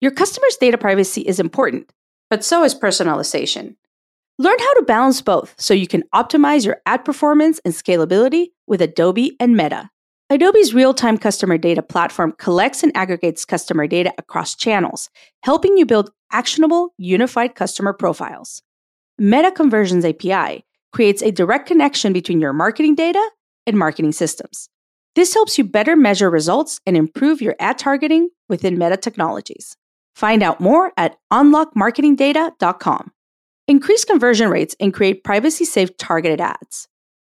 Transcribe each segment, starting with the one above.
Your customers' data privacy is important, but so is personalization. Learn how to balance both so you can optimize your ad performance and scalability with Adobe and Meta. Adobe's real time customer data platform collects and aggregates customer data across channels, helping you build actionable, unified customer profiles. Meta Conversions API creates a direct connection between your marketing data and marketing systems. This helps you better measure results and improve your ad targeting within Meta technologies. Find out more at unlockmarketingdata.com. Increase conversion rates and create privacy safe targeted ads.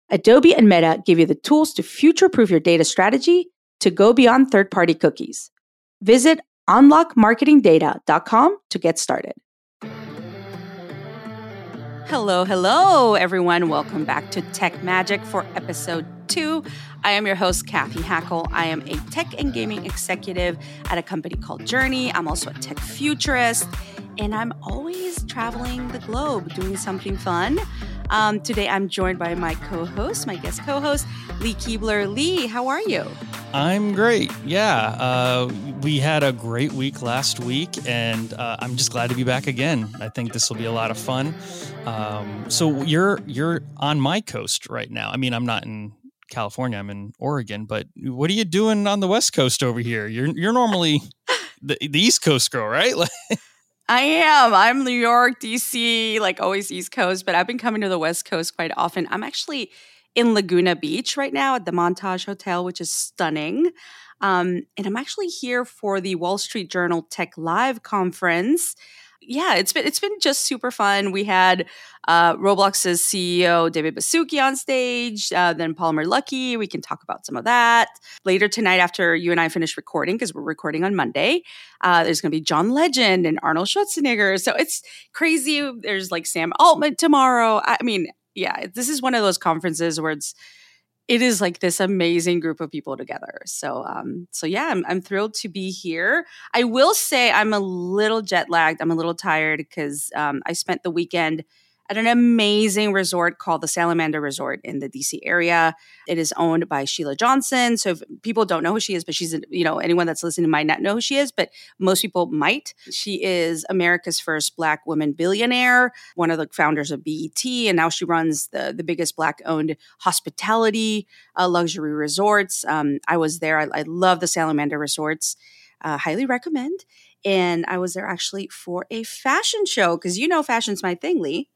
Adobe and Meta give you the tools to future proof your data strategy to go beyond third party cookies. Visit unlockmarketingdata.com to get started. Hello, hello, everyone. Welcome back to Tech Magic for episode two. I am your host, Cathy Hackl. I am a tech and gaming executive at a company called Journey. I'm also a tech futurist, and I'm always traveling the globe doing something fun. Um, today, I'm joined by my co host, my guest co host, Lee Kebler. Lee, how are you? I'm great. Yeah. Uh, we had a great week last week, and uh, I'm just glad to be back again. I think this will be a lot of fun. Um, so you're you're on my coast right now. I mean, I'm not in California. I'm in Oregon, but what are you doing on the West Coast over here? You're you're normally the, the East Coast girl, right? I am. I'm New York, DC, like always East Coast, but I've been coming to the West Coast quite often. I'm actually in Laguna Beach right now at the Montage Hotel, which is stunning. Um, and I'm actually here for the Wall Street Journal Tech Live conference yeah, it's been it's been just super fun. We had uh, Roblox's CEO David Baszucki on stage, uh, then Palmer Luckey. We can talk about some of that later tonight after you and I finish recording because we're recording on Monday. Uh, there's going to be John Legend and Arnold Schwarzenegger, so it's crazy. There's like Sam Altman tomorrow. I mean, yeah, this is one of those conferences where it's it is like this amazing group of people together. So, um, so yeah, I'm, I'm thrilled to be here. I will say I'm a little jet lagged. I'm a little tired because um, I spent the weekend at an amazing resort called the Salamander Resort in the DC area. It is owned by Sheila Johnson. So if people don't know who she is, but she's, you know, anyone that's listening might not know who she is, but most people might. She is America's first Black woman billionaire, one of the founders of BET, and now she runs the, the biggest Black owned hospitality uh, luxury resorts. Um, I was there. I, I love the Salamander Resorts. Uh, highly recommend. And I was there actually for a fashion show because you know fashion's my thing, Lee.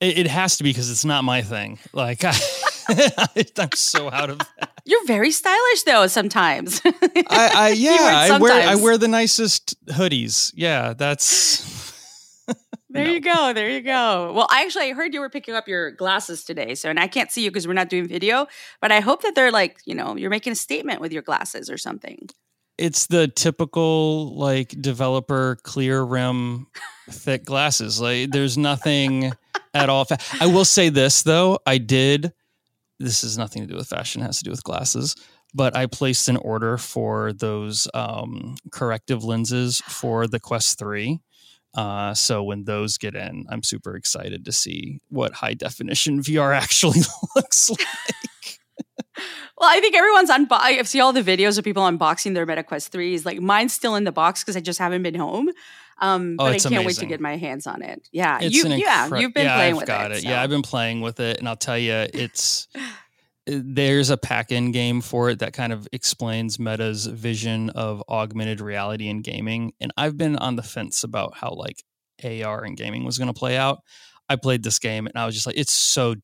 It, it has to be because it's not my thing. Like I, I'm so out of that. You're very stylish though. Sometimes. I, I yeah, I wear I wear the nicest hoodies. Yeah, that's. There no. you go. There you go. Well, I actually I heard you were picking up your glasses today. So, and I can't see you because we're not doing video, but I hope that they're like, you know, you're making a statement with your glasses or something. It's the typical like developer clear rim thick glasses. Like there's nothing at all. I will say this though, I did. This has nothing to do with fashion; has to do with glasses. But I placed an order for those um, corrective lenses for the Quest Three. Uh, so when those get in, I'm super excited to see what high definition VR actually looks like. Well, I think everyone's unbo- I see all the videos of people unboxing their MetaQuest 3s. Like mine's still in the box because I just haven't been home. Um, oh, but I can't amazing. wait to get my hands on it. Yeah, it's you, incre- yeah, you've been yeah, playing I've with got it. it. So. Yeah, I've been playing with it, and I'll tell you, it's there's a pack-in game for it that kind of explains Meta's vision of augmented reality in gaming, and I've been on the fence about how like AR and gaming was going to play out. I played this game, and I was just like, it's so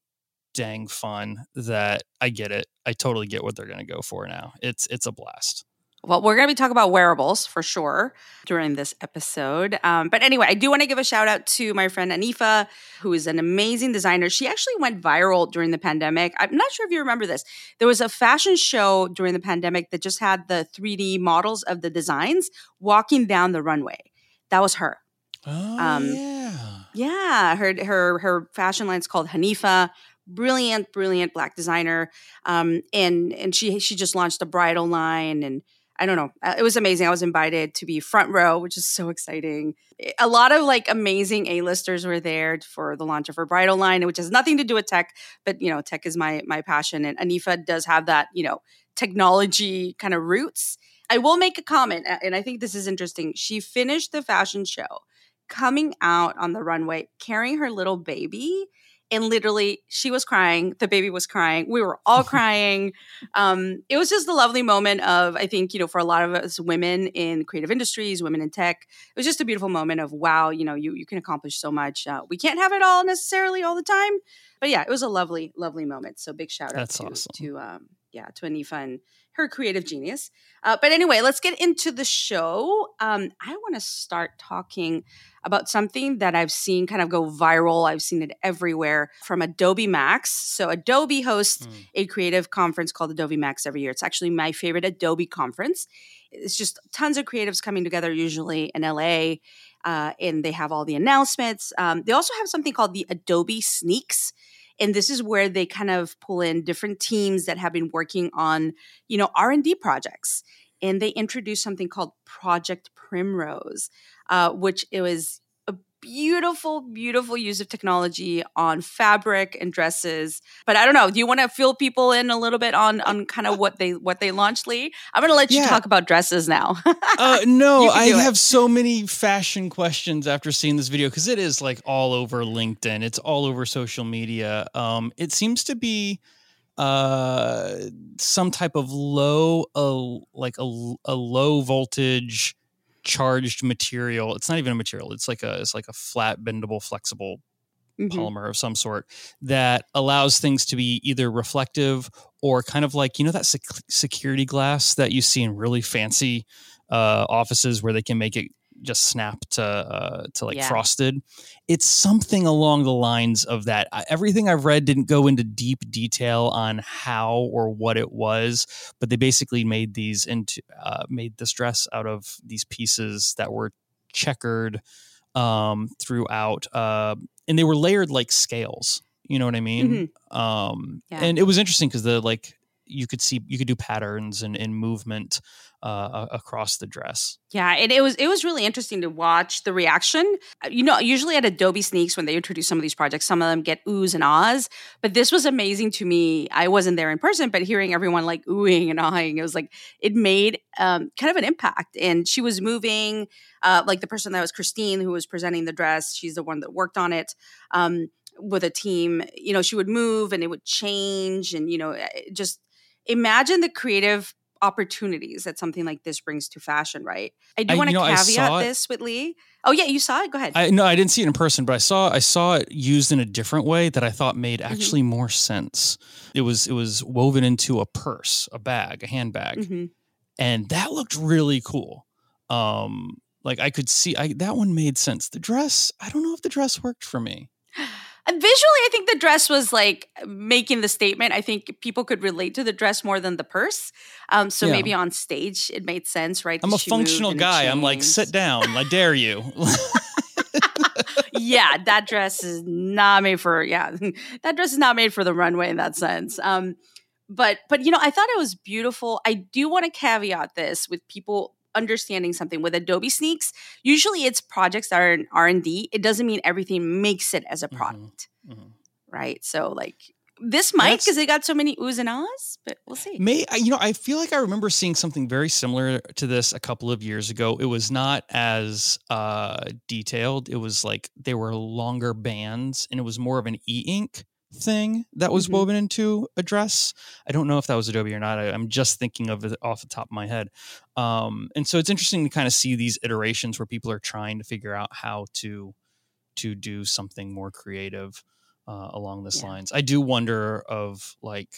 dang fun that I get it. I totally get what they're going to go for now. It's it's a blast. Well, we're going to be talking about wearables for sure during this episode. Um, but anyway, I do want to give a shout out to my friend Anifa, who is an amazing designer. She actually went viral during the pandemic. I'm not sure if you remember this. There was a fashion show during the pandemic that just had the 3D models of the designs walking down the runway. That was her. Oh, um, yeah. Yeah. Her, her, her fashion line's called Hanifa brilliant, brilliant black designer. Um, and and she she just launched a bridal line and I don't know. Uh, it was amazing. I was invited to be front row, which is so exciting. A lot of like amazing A-listers were there for the launch of her bridal line, which has nothing to do with tech, but you know, tech is my my passion. And Anifa does have that, you know, technology kind of roots. I will make a comment, and I think this is interesting. She finished the fashion show coming out on the runway carrying her little baby and literally she was crying the baby was crying we were all crying. Um, it was just a lovely moment of i think you know for a lot of us women in creative industries women in tech it was just a beautiful moment of wow you know you, you can accomplish so much uh, we can't have it all necessarily all the time. But yeah it was a lovely lovely moment so big shout out That's to, awesome. to um, yeah to anifa and her creative genius. Uh, but anyway let's get into the show. Um, i want to start talking about something that I've seen kind of go viral. I've seen it everywhere from Adobe Max. So, Adobe hosts mm. a creative conference called Adobe Max every year. It's actually my favorite Adobe conference. It's just tons of creatives coming together, usually in LA, uh, and they have all the announcements. Um, they also have something called the Adobe Sneaks and this is where they kind of pull in different teams that have been working on you know r&d projects and they introduce something called project primrose uh, which it was a beautiful, beautiful use of technology on fabric and dresses. But I don't know. Do you want to fill people in a little bit on on kind of what they what they launched, Lee? I'm going to let you yeah. talk about dresses now. uh, no, I have so many fashion questions after seeing this video because it is like all over LinkedIn. It's all over social media. Um, it seems to be uh some type of low uh, like a, a low voltage charged material. It's not even a material. It's like a it's like a flat, bendable, flexible mm-hmm. polymer of some sort that allows things to be either reflective or kind of like you know that sec- security glass that you see in really fancy uh, offices where they can make it just snap to uh, to like yeah. frosted. It's something along the lines of that. Everything I've read didn't go into deep detail on how or what it was, but they basically made these into uh, made this dress out of these pieces that were checkered um, throughout, uh, and they were layered like scales. You know what I mean? Mm-hmm. Um, yeah. And it was interesting because the like you could see you could do patterns and, and movement uh, across the dress. Yeah, and it was it was really interesting to watch the reaction. Uh, you know, usually at Adobe Sneaks when they introduce some of these projects, some of them get oohs and ahs. But this was amazing to me. I wasn't there in person, but hearing everyone like oohing and ahhing, it was like it made um, kind of an impact. And she was moving, uh, like the person that was Christine who was presenting the dress. She's the one that worked on it. Um, with a team, you know, she would move and it would change, and you know, just imagine the creative opportunities that something like this brings to fashion, right? I do want to caveat this with Lee. Oh yeah, you saw it. Go ahead. I no, I didn't see it in person, but I saw I saw it used in a different way that I thought made mm-hmm. actually mm-hmm. more sense. It was it was woven into a purse, a bag, a handbag, mm-hmm. and that looked really cool. Um, like I could see I, that one made sense. The dress, I don't know if the dress worked for me. And visually, I think the dress was like making the statement. I think people could relate to the dress more than the purse. Um, so yeah. maybe on stage it made sense, right? I'm a functional guy. I'm like, sit down. I dare you. yeah, that dress is not made for. Yeah, that dress is not made for the runway in that sense. Um, but but you know, I thought it was beautiful. I do want to caveat this with people understanding something with adobe sneaks usually it's projects that are in r&d it doesn't mean everything makes it as a mm-hmm. product mm-hmm. Mm-hmm. right so like this might because they got so many oohs and ahs, but we'll see. May you know? I feel like I remember seeing something very similar to this a couple of years ago. It was not as uh, detailed. It was like they were longer bands, and it was more of an e-ink thing that was mm-hmm. woven into a dress. I don't know if that was Adobe or not. I, am just thinking of it off the top of my head. Um, and so it's interesting to kind of see these iterations where people are trying to figure out how to to do something more creative uh, along this yeah. lines. I do wonder of like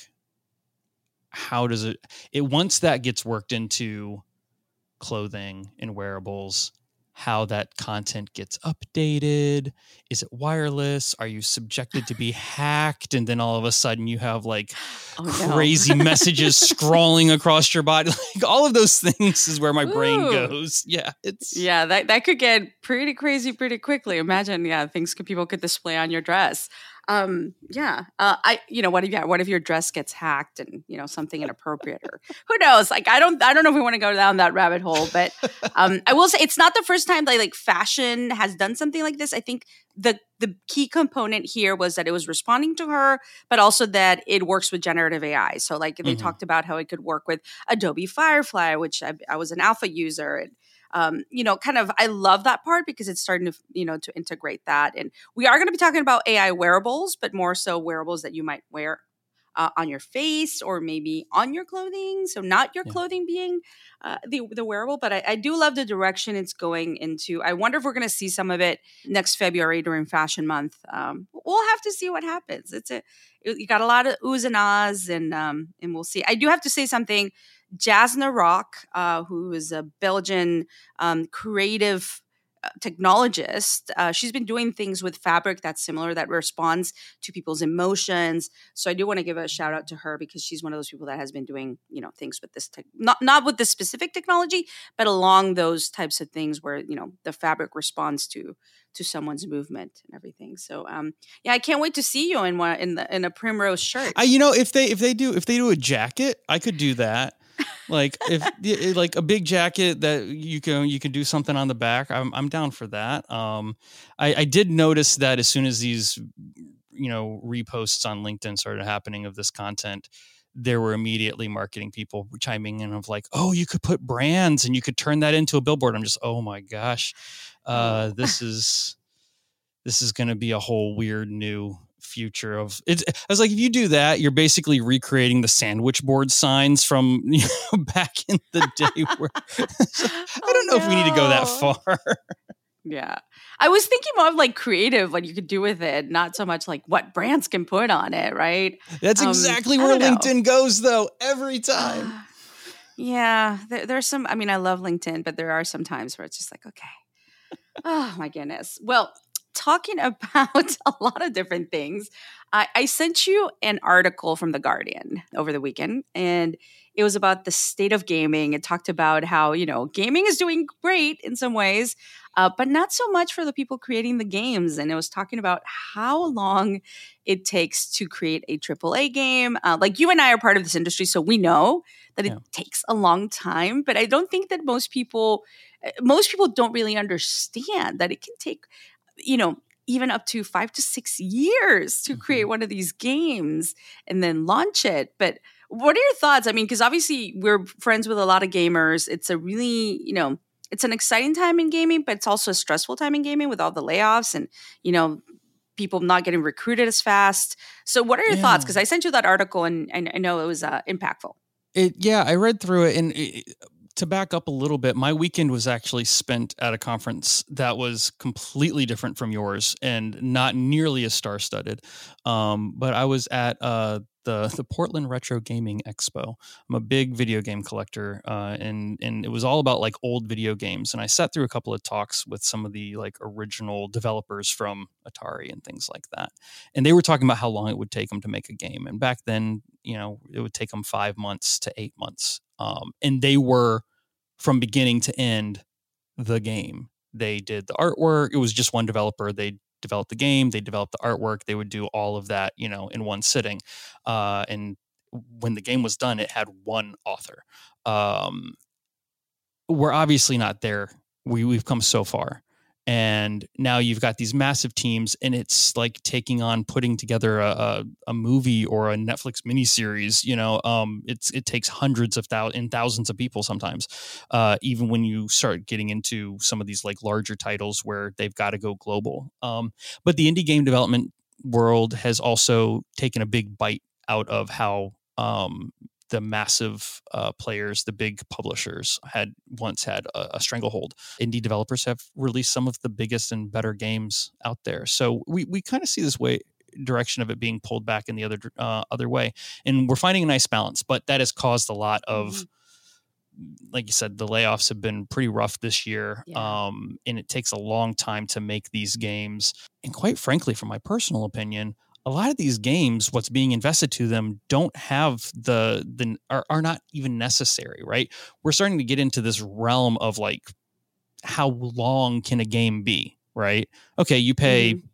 how does it it once that gets worked into clothing and wearables how that content gets updated. Is it wireless? Are you subjected to be hacked? And then all of a sudden you have like oh, crazy no. messages scrolling across your body. Like all of those things is where my Ooh. brain goes. Yeah. It's Yeah, that, that could get pretty crazy pretty quickly. Imagine, yeah, things could people could display on your dress. Um, yeah. Uh, I, you know, what if, yeah, what if your dress gets hacked and you know something inappropriate or who knows? Like, I don't, I don't know if we want to go down that rabbit hole, but um, I will say it's not the first time that like fashion has done something like this. I think the the key component here was that it was responding to her, but also that it works with generative AI. So, like, they mm-hmm. talked about how it could work with Adobe Firefly, which I, I was an alpha user, and um, you know, kind of I love that part because it's starting to, you know, to integrate that. And we are going to be talking about AI wearables, but more so wearables that you might wear uh, on your face or maybe on your clothing. So not your yeah. clothing being uh, the the wearable, but I, I, do love the direction it's going into. I wonder if we're going to see some of it next February during Fashion Month. Um, we'll have to see what happens. It's a you got a lot of oohs and ahs, and um, and we'll see. I do have to say something. Jasna Rok, uh, who is a Belgian um, creative uh, technologist. Uh, she's been doing things with fabric that's similar that responds to people's emotions. So I do want to give a shout out to her because she's one of those people that has been doing you know things with this not not with this specific technology, but along those types of things where you know the fabric responds to to someone's movement and everything. So um, yeah, I can't wait to see you in one in the in a primrose shirt. I, you know, if they if they do if they do a jacket, I could do that like if like a big jacket that you can you can do something on the back i'm, I'm down for that. Um I, I did notice that as soon as these you know reposts on linkedin started happening of this content there were immediately marketing people chiming in of like oh you could put brands and you could turn that into a billboard. I'm just oh my gosh. Uh this is this is going to be a whole weird new future of it. I was like, if you do that, you're basically recreating the sandwich board signs from you know, back in the day. Where I don't know no. if we need to go that far. Yeah. I was thinking more of like creative, what you could do with it, not so much like what brands can put on it, right? That's um, exactly where LinkedIn goes, though, every time. Uh, yeah. There, there's some, I mean, I love LinkedIn, but there are some times where it's just like, okay. Oh my goodness. Well, talking about a lot of different things. I, I, sent you an article from The Guardian over the weekend, and it was about the state of gaming. It talked about how, you know, gaming is doing great in some ways, uh, but not so much for the people creating the games. And it was talking about how long it takes to create a AAA game. Uh, like you and I are part of this industry, so we know that it takes a long time, but I don't think that most people eh, most people don't really understand that it can take you know, even up to five to six years to create mm-hmm. one of these games and then launch it. But what are your thoughts? I mean, because obviously we're friends with a lot of gamers. It's a really, you know, it's an exciting time in gaming, but it's also a stressful time in gaming with all the layoffs and, you know, people not getting recruited as fast. So, what are your yeah. thoughts? Because I sent you that article and, and I know it was uh, impactful. It, yeah, I read through it and it, to back up a little bit, my weekend was actually spent at a conference that was completely different from yours and not nearly as star studded. Um, but I was at uh, the the Portland Retro Gaming Expo. I'm a big video game collector, uh, and and it was all about like old video games. And I sat through a couple of talks with some of the like original developers from Atari and things like that. And they were talking about how long it would take them to make a game. And back then, you know, it would take them five months to eight months. Um, and they were from beginning to end the game. They did the artwork. It was just one developer. They developed the game, they developed the artwork, they would do all of that, you know, in one sitting. Uh, and when the game was done, it had one author. Um, we're obviously not there. We we've come so far and now you've got these massive teams and it's like taking on putting together a, a, a movie or a netflix miniseries you know um, it's it takes hundreds of thousands and thousands of people sometimes uh, even when you start getting into some of these like larger titles where they've got to go global um, but the indie game development world has also taken a big bite out of how um, the massive uh, players, the big publishers, had once had a, a, stranglehold. Indie developers have released some of the biggest and better games out there. So we we kind of see this way direction of it being pulled back in the other uh, other way, and we're finding a nice balance. But that has caused a lot of. Mm-hmm like you said, the layoffs have been pretty rough this year. Yeah. Um, and it takes a long time to make these games. And quite frankly, from my personal opinion, a lot of these games what's being invested to them don't have the the are, are not even necessary right we're starting to get into this realm of like how long can a game be right okay you pay mm-hmm.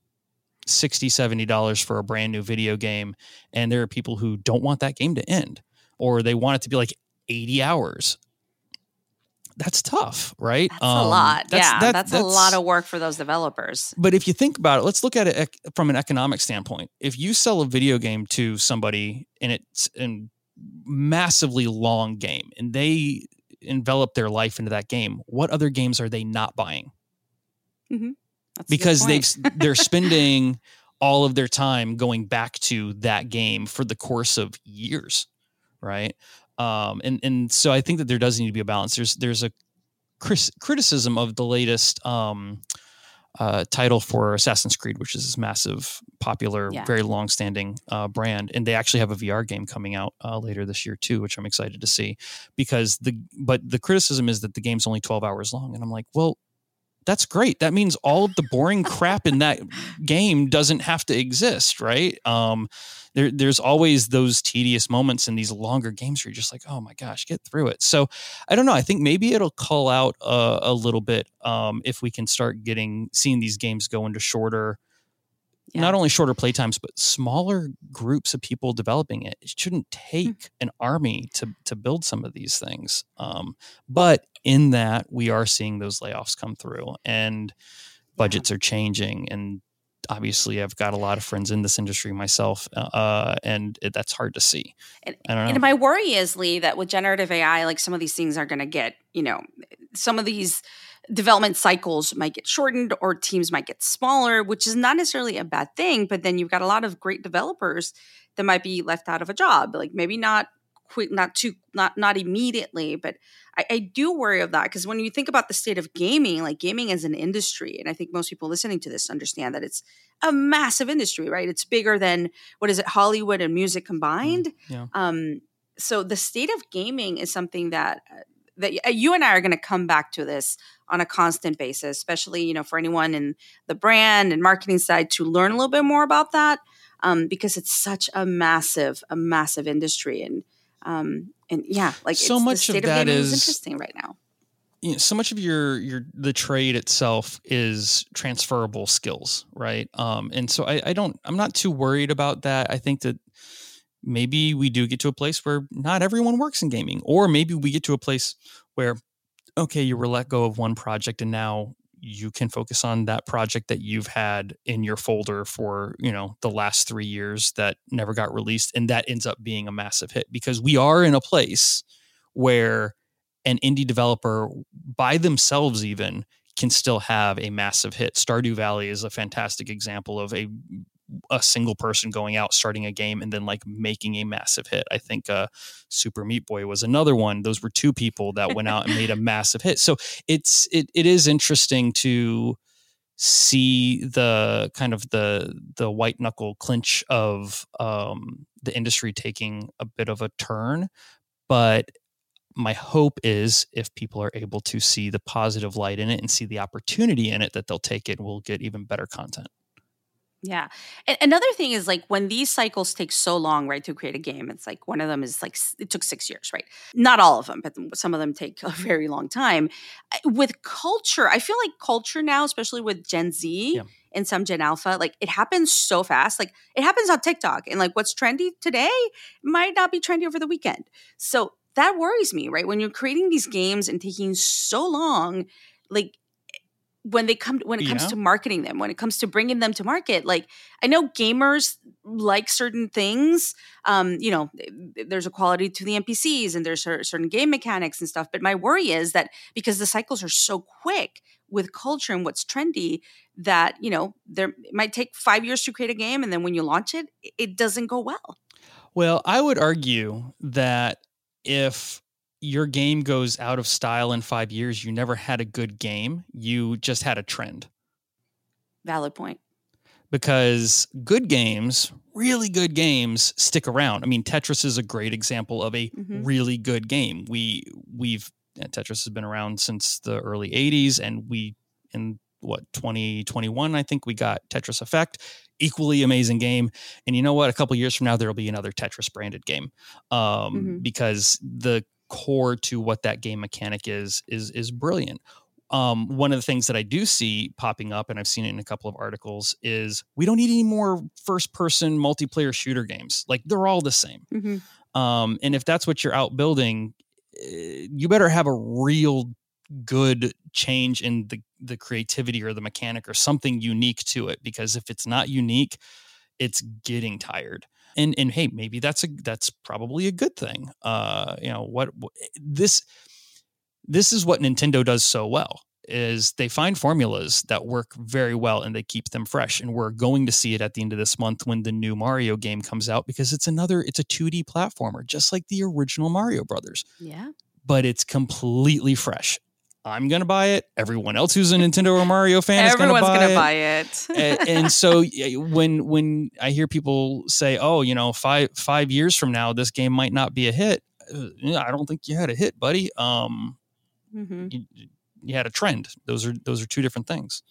60 70 dollars for a brand new video game and there are people who don't want that game to end or they want it to be like 80 hours that's tough right? That's um, a lot. that's, yeah that, that's, that's, a lot of work for those developers. But if you think about it let's look at it from an economic standpoint. If you sell a video game to somebody and it's a massively long game and they envelop their life into that game what other games are they not buying? Mm-hmm. because they've they're spending all of their time going back to that game for the course of years right um, and and so I think that there does need to be a balance. There's there's a criticism of the latest um, uh, title for Assassin's Creed, which is this massive, popular, yeah. very long-standing uh, brand, and they actually have a VR game coming out uh, later this year too, which I'm excited to see. Because the but the criticism is that the game's only 12 hours long, and I'm like, well, that's great. That means all of the boring crap in that game doesn't have to exist, right? Um, there, there's always those tedious moments in these longer games where you're just like, oh my gosh, get through it. So I don't know. I think maybe it'll call out a, a little bit um, if we can start getting seeing these games go into shorter yeah. not only shorter playtimes but smaller groups of people developing it. It shouldn't hmm. take mm. an army to to build some of these things. Um, but in that, we are seeing those layoffs come through, and budgets are changing. And obviously, I've got a lot of friends in this industry myself, uh, uh and it, that's hard to see. And, and my worry is, Lee, that with generative AI, like some of these things are going to get, you know, some of these development cycles might get shortened or teams might get smaller, which is not necessarily a bad thing. But then you've got a lot of great developers that might be left out of a job, like maybe not quick, not too, not not immediately. But I, I do worry of that because when you think about the state of gaming, like gaming as an industry, and I think most people listening to this understand that it's a massive industry, right? It's bigger than what is it, Hollywood and music combined. Mm, yeah. Um, so the state of gaming is something that uh, that uh, you and I are going to come back to this on a constant basis, especially you know for anyone in the brand and marketing side to learn a little bit more about that um, because it's such a massive, a massive industry and um, and yeah, like so much of that of is, is interesting right now. You know, so much of your your the trade itself is transferable skills, right? Um, and so I, I don't I'm not too worried about that. I think that maybe we do get to a place where not everyone works in gaming, or maybe we get to a place where, okay, you were let go of one project and now you can focus on that project that you've had in your folder for you know the last three years that never got released and that ends up being a massive hit because we are in a place where an indie developer by themselves even can still have a massive hit. Stardew Valley is a fantastic example of a a single person going out starting a game and then like making a massive hit. I think uh, Super Meat Boy was another one. Those were two people that went out and made a massive hit. So it's it it is interesting to see the kind of the the white knuckle clinch of um, the industry taking a bit of a turn, but my hope is if people are able to see the positive light in it and see the opportunity in it that they'll take it we'll get even better content yeah. And another thing is like when these cycles take so long, right, to create a game, it's like one of them is like it took six years, right? Not all of them, but some of them take a very long time. With culture, I feel like culture now, especially with Gen Z yeah. and some Gen Alpha, like it happens so fast. Like it happens on TikTok, and like what's trendy today might not be trendy over the weekend. So that worries me, right? When you're creating these games and taking so long, like when they come when it comes yeah. to marketing them when it comes to bringing them to market like i know gamers like certain things um you know there's a quality to the npcs and there's certain game mechanics and stuff but my worry is that because the cycles are so quick with culture and what's trendy that you know there it might take five years to create a game and then when you launch it it doesn't go well well i would argue that if your game goes out of style in five years, you never had a good game. You just had a trend. Valid point. Because good games, really good games, stick around. I mean, Tetris is a great example of a mm-hmm. really good game. We we've Tetris has been around since the early '80s, and we in what 2021 I think we got Tetris Effect, equally amazing game. And you know what? A couple years from now, there will be another Tetris branded game um, mm-hmm. because the core to what that game mechanic is is is brilliant. um, one of the things that I do see popping up, and I've seen it in a couple of articles, is we don't need any more first person multiplayer shooter games. Like they're all the same. Mm-hmm. Um, and if that's what you're out building, eh, you better have a real good change in the the creativity or the mechanic or something unique to it because if it's not unique it's getting tired and and hey maybe that's a that's probably a good thing uh you know what, what this this is what Nintendo does so well is they find formulas that work very well and they keep them fresh and we're going to see it at the end of this month when the new Mario game comes out because it's another it's a 2D platformer just like the original Mario Brothers. Yeah. But it's completely fresh. I'm gonna buy it. Everyone else who's a Nintendo or Mario fan is gonna buy gonna buy it. and, and, so when when I hear people say, "Oh, you know, five five years from now, this game might not be a hit," uh, I don't think you had a hit, buddy. Um, mm-hmm. you, you had a trend. Those are those are two different things.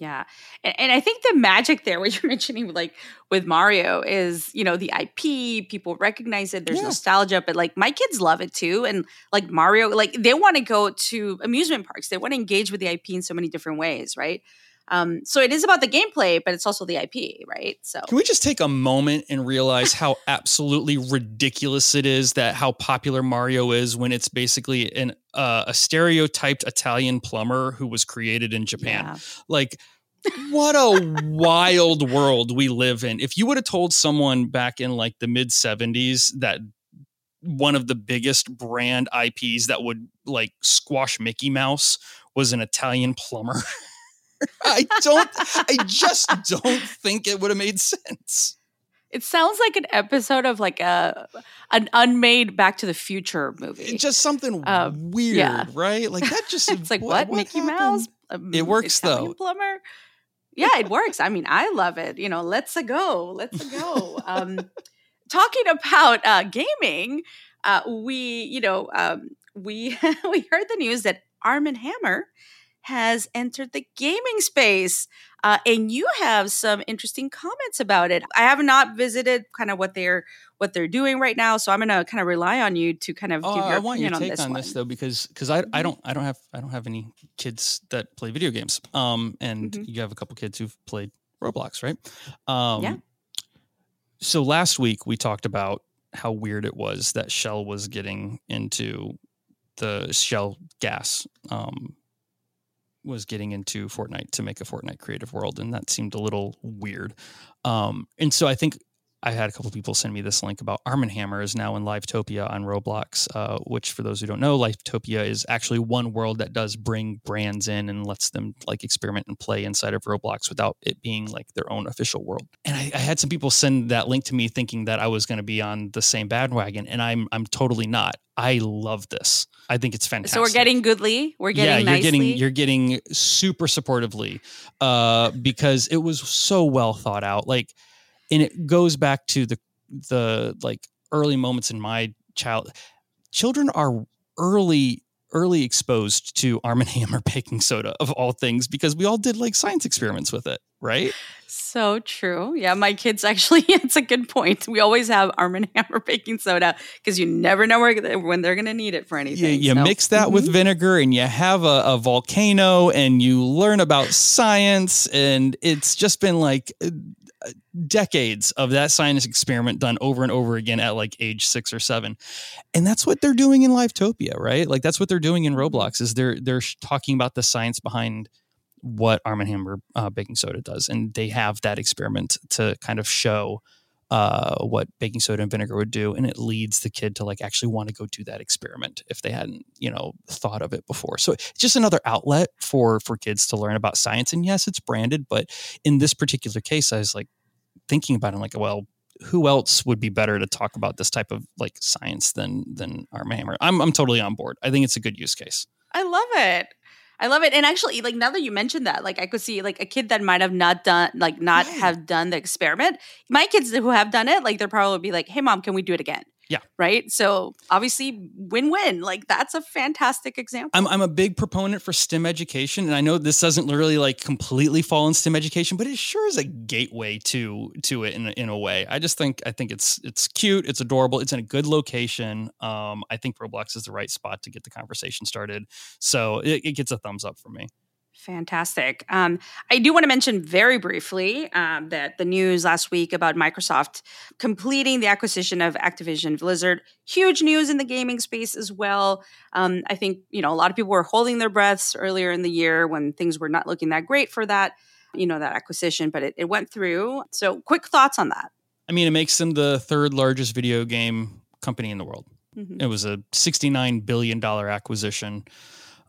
Yeah. And, and, I think the magic there, what you're mentioning, like with Mario, is, you know, the IP, people recognize it, there's yeah. nostalgia, but like my kids love it too. And like Mario, like they want to go to amusement parks, they want to engage with the IP in so many different ways, right? Um, so it is about the gameplay, but it's also the IP, right? So can we just take a moment and realize how absolutely ridiculous it is that how popular Mario is when it's basically an uh, a stereotyped Italian plumber who was created in Japan? Yeah. Like what a wild world we live in. If you would have told someone back in like the mid 70s that one of the biggest brand IPs that would like squash Mickey Mouse was an Italian plumber. I don't, I just don't think it would have made sense. It sounds like an episode of like a an unmade Back to the Future movie. It's just something um, weird, yeah. right? Like that just it's like what, what Mickey happened? Mouse? Um, it works Italian though. Plumber. Yeah, it works. I mean, I love it. You know, let's a go, let's a go. Um, talking about uh, gaming, uh, we you know um, we we heard the news that Arm and Hammer has entered the gaming space. Uh, and you have some interesting comments about it. I have not visited kind of what they're what they're doing right now, so I'm going to kind of rely on you to kind of oh, give your I want opinion your take on this on this though, because because I I mm-hmm. don't I don't have I don't have any kids that play video games. Um, and mm-hmm. you have a couple kids who've played Roblox, right? Um, yeah. So last week we talked about how weird it was that Shell was getting into the Shell gas um, was getting into Fortnite to make a Fortnite creative world, and that seemed a little weird. Um, and so I think I had a couple people send me this link about Arm & Hammer is now in Livetopia on Roblox, uh, which for those who don't know, Livetopia is actually one world that does bring brands in and lets them like experiment and play inside of Roblox without it being like their own official world. And I, I had some people send that link to me thinking that I was going to be on the same bandwagon, and I'm I'm totally not. I love this. I think it's fantastic. So we're getting goodly. We're getting yeah. You're nicely. getting you're getting super supportively uh, because it was so well thought out. Like and it goes back to the the like early moments in my child children are early early exposed to arm and hammer baking soda of all things because we all did like science experiments with it right so true yeah my kids actually it's a good point we always have arm and hammer baking soda because you never know where, when they're going to need it for anything you, you so. mix that mm-hmm. with vinegar and you have a, a volcano and you learn about science and it's just been like decades of that science experiment done over and over again at like age six or seven. And that's what they're doing in livetopia right? Like that's what they're doing in roblox is they're they're talking about the science behind what arm and hammer uh, baking soda does. And they have that experiment to kind of show uh, what baking soda and vinegar would do and it leads the kid to like actually want to go do that experiment if they hadn't you know thought of it before. So it's just another outlet for for kids to learn about science and yes it's branded but in this particular case i was like thinking about it like well who else would be better to talk about this type of like science than than arm hammer i'm i'm totally on board. I think it's a good use case. I love it I love it. And actually, like now that you mentioned that, like I could see like a kid that might have not done like not have done the experiment. My kids who have done it, like they're probably be like, Hey mom, can we do it again? Yeah. Right. So obviously, win win. Like that's a fantastic example. I'm I'm a big proponent for STEM education, and I know this doesn't really like completely fall in STEM education, but it sure is a gateway to to it in a, in a way. I just think I think it's it's cute, it's adorable, it's in a good location. Um, I think Roblox is the right spot to get the conversation started. So it, it gets a thumbs up for me. Fantastic. Um, I do want to mention very briefly um, that the news last week about Microsoft completing the acquisition of Activision Blizzard, huge news in the gaming space as well. Um, I think you know a lot of people were holding their breaths earlier in the year when things were not looking that great for that, you know, that acquisition, but it, it went through. So, quick thoughts on that? I mean, it makes them the third largest video game company in the world. Mm-hmm. It was a sixty-nine billion dollar acquisition.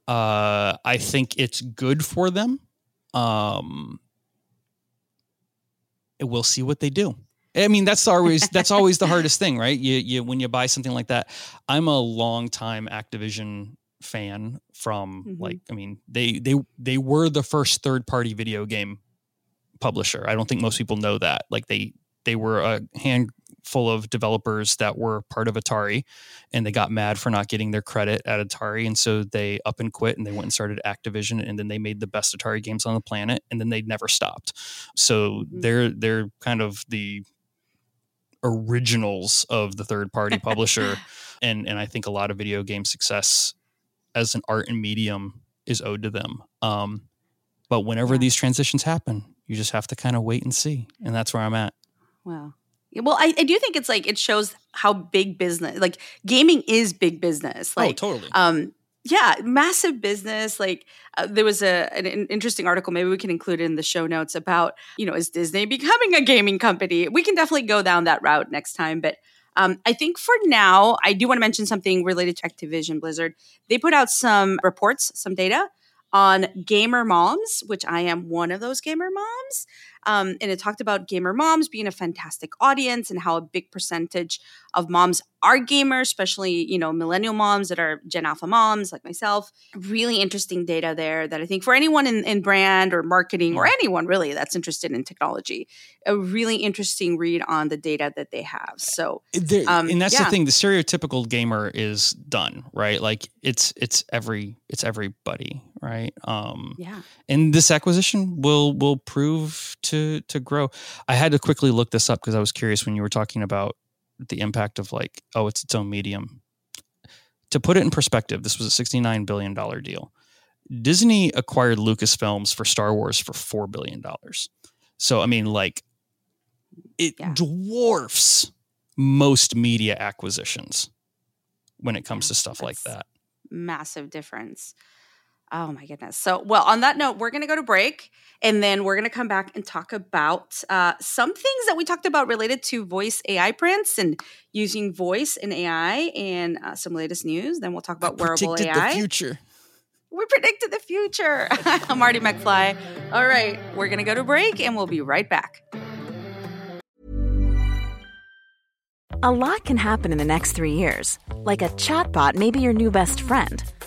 Uh, I think it's good for them. Um, we'll see what they do. I mean, that's always that's always the hardest thing, right? You you when you buy something like that. I'm a long time Activision fan from mm-hmm. like I mean, they they they were the first third party video game publisher. I don't think most people know that. Like they they were a handful of developers that were part of Atari and they got mad for not getting their credit at Atari. And so they up and quit and they went and started Activision and then they made the best Atari games on the planet and then they never stopped. So mm-hmm. they're they're kind of the originals of the third party publisher. and and I think a lot of video game success as an art and medium is owed to them. Um, but whenever yeah. these transitions happen, you just have to kind of wait and see. And that's where I'm at. Wow. Well, I, I do think it's like it shows how big business, like gaming is big business. Oh, like, oh, totally. Um, yeah, massive business. Like uh, there was a an, an, interesting article. Maybe we can include it in the show notes about you know is Disney becoming a gaming company? We can definitely go down that route next time. But um, I think for now, I do want to mention something related to Activision Blizzard. They put out some reports, some data on gamer moms, which I am one of those gamer moms. Um, and it talked about gamer moms being a fantastic audience and how a big percentage of moms are gamers, especially, you know, millennial moms that are Gen Alpha moms like myself. Really interesting data there that I think for anyone in, in brand or marketing or anyone really that's interested in technology, a really interesting read on the data that they have. So, um, and that's yeah. the thing, the stereotypical gamer is done, right? Like it's, it's every, it's everybody, right? Um, yeah. And this acquisition will, will prove to, to grow. I had to quickly look this up because I was curious when you were talking about the impact of like, oh, it's its own medium. To put it in perspective, this was a $69 billion deal. Disney acquired Lucasfilms for Star Wars for $4 billion. So, I mean, like, it yeah. dwarfs most media acquisitions when it comes yeah, to stuff like that. Massive difference. Oh my goodness. So, well, on that note, we're going to go to break and then we're going to come back and talk about uh, some things that we talked about related to voice AI prints and using voice and AI and uh, some latest news. Then we'll talk about wearable AI. The future. We predicted the future. I'm Marty McFly. All right, we're going to go to break and we'll be right back. A lot can happen in the next three years. Like a chatbot may be your new best friend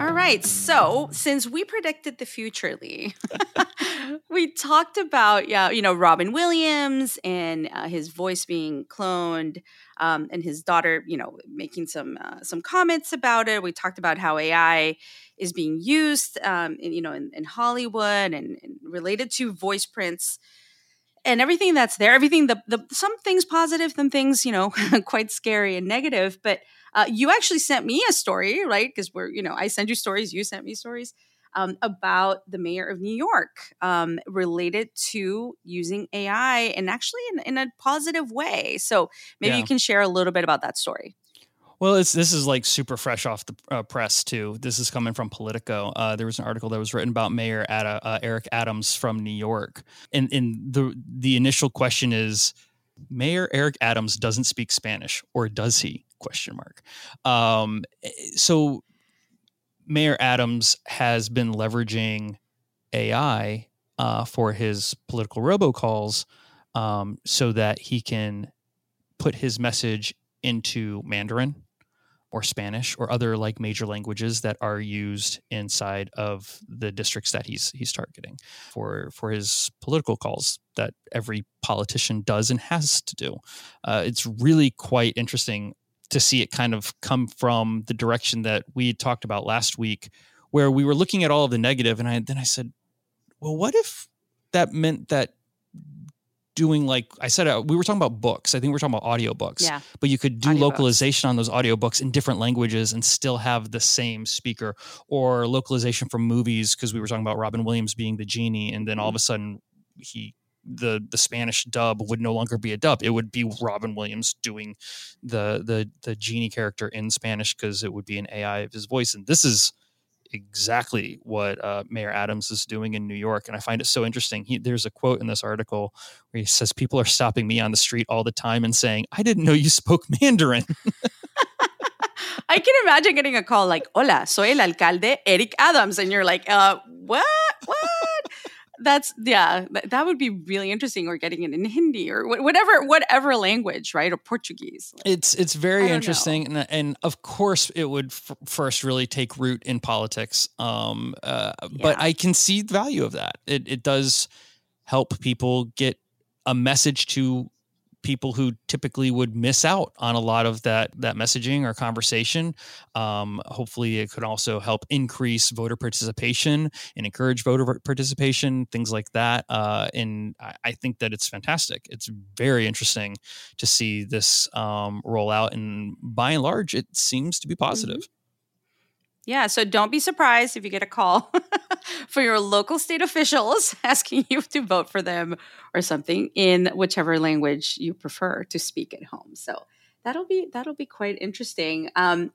All right. So, since we predicted the future, Lee, we talked about, yeah, you know, Robin Williams and uh, his voice being cloned, um, and his daughter, you know, making some uh, some comments about it. We talked about how AI is being used, um, in, you know, in, in Hollywood and, and, related to voice prints and everything that's there. Everything the the some things positive, some things you know quite scary and negative, but uh, you actually sent me a story, right? Because we're, you know, I send you stories, you sent me stories um, about the mayor of New York um, related to using AI and actually in, in a positive way. So maybe yeah. you can share a little bit about that story. Well, it's this is like super fresh off the uh, press too. This is coming from Politico. Uh, there was an article that was written about Mayor Ad- uh, Eric Adams from New York, and and the the initial question is, Mayor Eric Adams doesn't speak Spanish, or does he? Question mark um, eh, so mayor adams has been leveraging ai uh, for his political robocalls um, so that he can put his message into mandarin or Spanish or other like major languages that are used inside of the districts that he's he's targeting for for his political calls that every politician does and has to do. Uh, it's really quite interesting to see it kind of come from the direction that we talked about last week, where we were looking at all of the negative, and I then I said, well, what if that meant that doing like I said, uh, we were talking about books. I think we are talking about audiobooks. Yeah. But you could do localization on those audiobooks in different languages and still have the same speaker, or localization for movies because we were talking about Robin Williams being the genie, and then all of a mm-hmm. sudden he the the Spanish dub would no longer be a dub. It would be Robin Williams doing the the the genie character in Spanish because it would be an AI of his voice. And this is exactly what uh, Mayor Adams is doing in New York. And I find it so interesting. He, there's a quote in this article where he says, "People are stopping me on the street all the time and saying, I didn't know you spoke Mandarin." I can imagine getting a call like, "Hola, soy el alcalde Eric Adams," and you're like, "Uh, what? What?" that's yeah that would be really interesting or getting it in hindi or whatever whatever language right or portuguese it's it's very interesting and, and, of course it would f- first really take root in politics um uh, yeah. but i can see the value of that it, it does help people get a message to people who typically would miss out on a lot of that that messaging or conversation. Um, hopefully, it could also help increase voter participation and encourage voter participation, things like that. Uh, and I, I, think that it's fantastic. It's very interesting to see this um, roll out, and by and large, it seems to be positive. Mm-hmm. Yeah, so don't be surprised if you get a call for your local state officials asking you to vote for them or something in whichever language you prefer to speak at home. So that'll be that'll be quite interesting. Um,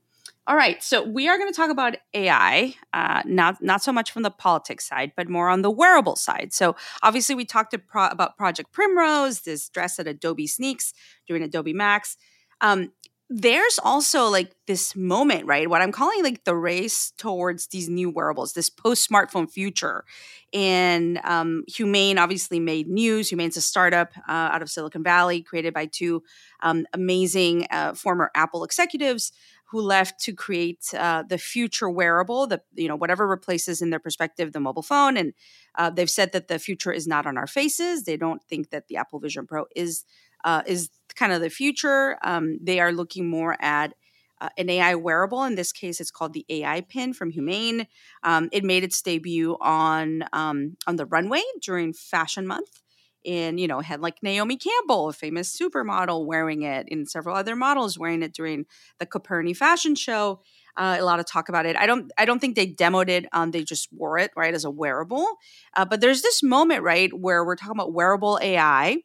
all right, so we are going to talk about AI, uh, not not so much from the politics side, but more on the wearable side. So obviously, we talked pro- about Project Primrose, this dress at Adobe sneaks during Adobe Max. Um, there's also like this moment, right? What I'm calling like the race towards these new wearables, this post smartphone future. And um, Humane obviously made news. Humane's a startup uh, out of Silicon Valley created by two um, amazing uh, former Apple executives who left to create uh, the future wearable, the you know whatever replaces in their perspective the mobile phone. And uh, they've said that the future is not on our faces. They don't think that the Apple Vision Pro is uh, is kind of the future. Um, they are looking more at uh, an AI wearable. In this case, it's called the AI Pin from Humane. Um, it made its debut on um, on the runway during Fashion Month, and you know had like Naomi Campbell, a famous supermodel, wearing it, and several other models wearing it during the Coperni Fashion Show. Uh, a lot of talk about it. I don't. I don't think they demoed it. Um, they just wore it right as a wearable. Uh, but there's this moment right where we're talking about wearable AI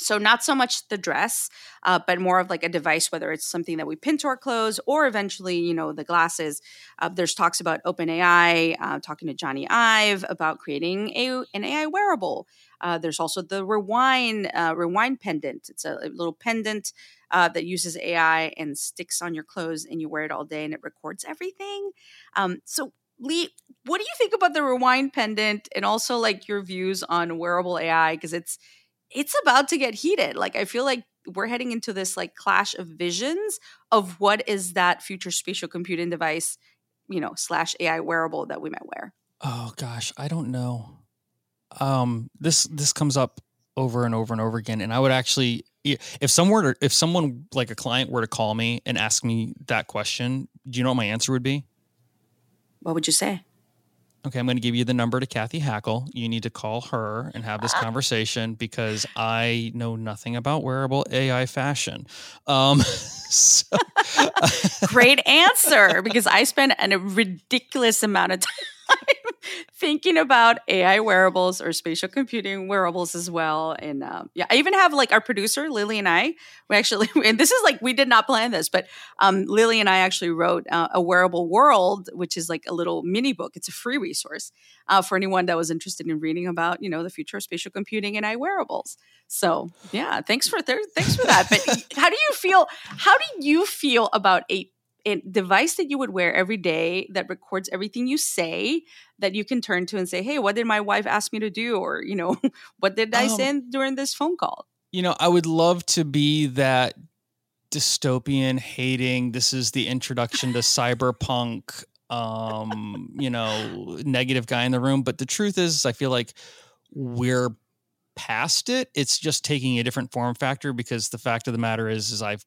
so, not so much the dress, uh, but more of like a device, whether it's something that we pin to our clothes or eventually, you know, the glasses. Uh, there's talks about OpenAI, uh, talking to Jony Ive about creating a, an AI wearable. Uh, there's also the Rewind uh, Rewind pendant. It's a, a little pendant uh, that uses AI and sticks on your clothes, and you wear it all day, and it records everything. Um, so, Lee, what do you think about the Rewind pendant, and also like your views on wearable AI? Because it's it's about to get heated. Like I feel like we're heading into this like clash of visions of what is that future spatial computing device you know, slash AI wearable that we might wear? Oh gosh, I don't know. Um, this this comes up over and over and over again, and I would actually, if someone were to, if someone like a client were to call me and ask me that question, do you know what my answer would be? What would you say? Okay, I'm going to give you the number to Cathy Hackl. You need to call her and have this ah. conversation because I know nothing about wearable AI fashion. Um, so, Great answer because I spend a ridiculous amount of time thinking about AI wearables or spatial computing wearables as well. And um, yeah, I even have like our producer Lily and I. We actually, and this is like we did not plan this, but um, Lily and I actually wrote uh, a wearable world, which is like a little mini book. It's a free resource uh, for anyone that was interested in reading about you know the future of spatial computing and AI wearables. So yeah, thanks for th- thanks for that. But how do you feel? How do you feel about a a device that you would wear every day that records everything you say that you can turn to and say hey what did my wife ask me to do? or you know what did i um, send during this phone call? You know i would love to be that dystopian hating this is the introduction to cyberpunk um you know negative guy in the room but the truth is i feel like we're past it. It's just taking a different form factor because the fact of the matter is is i've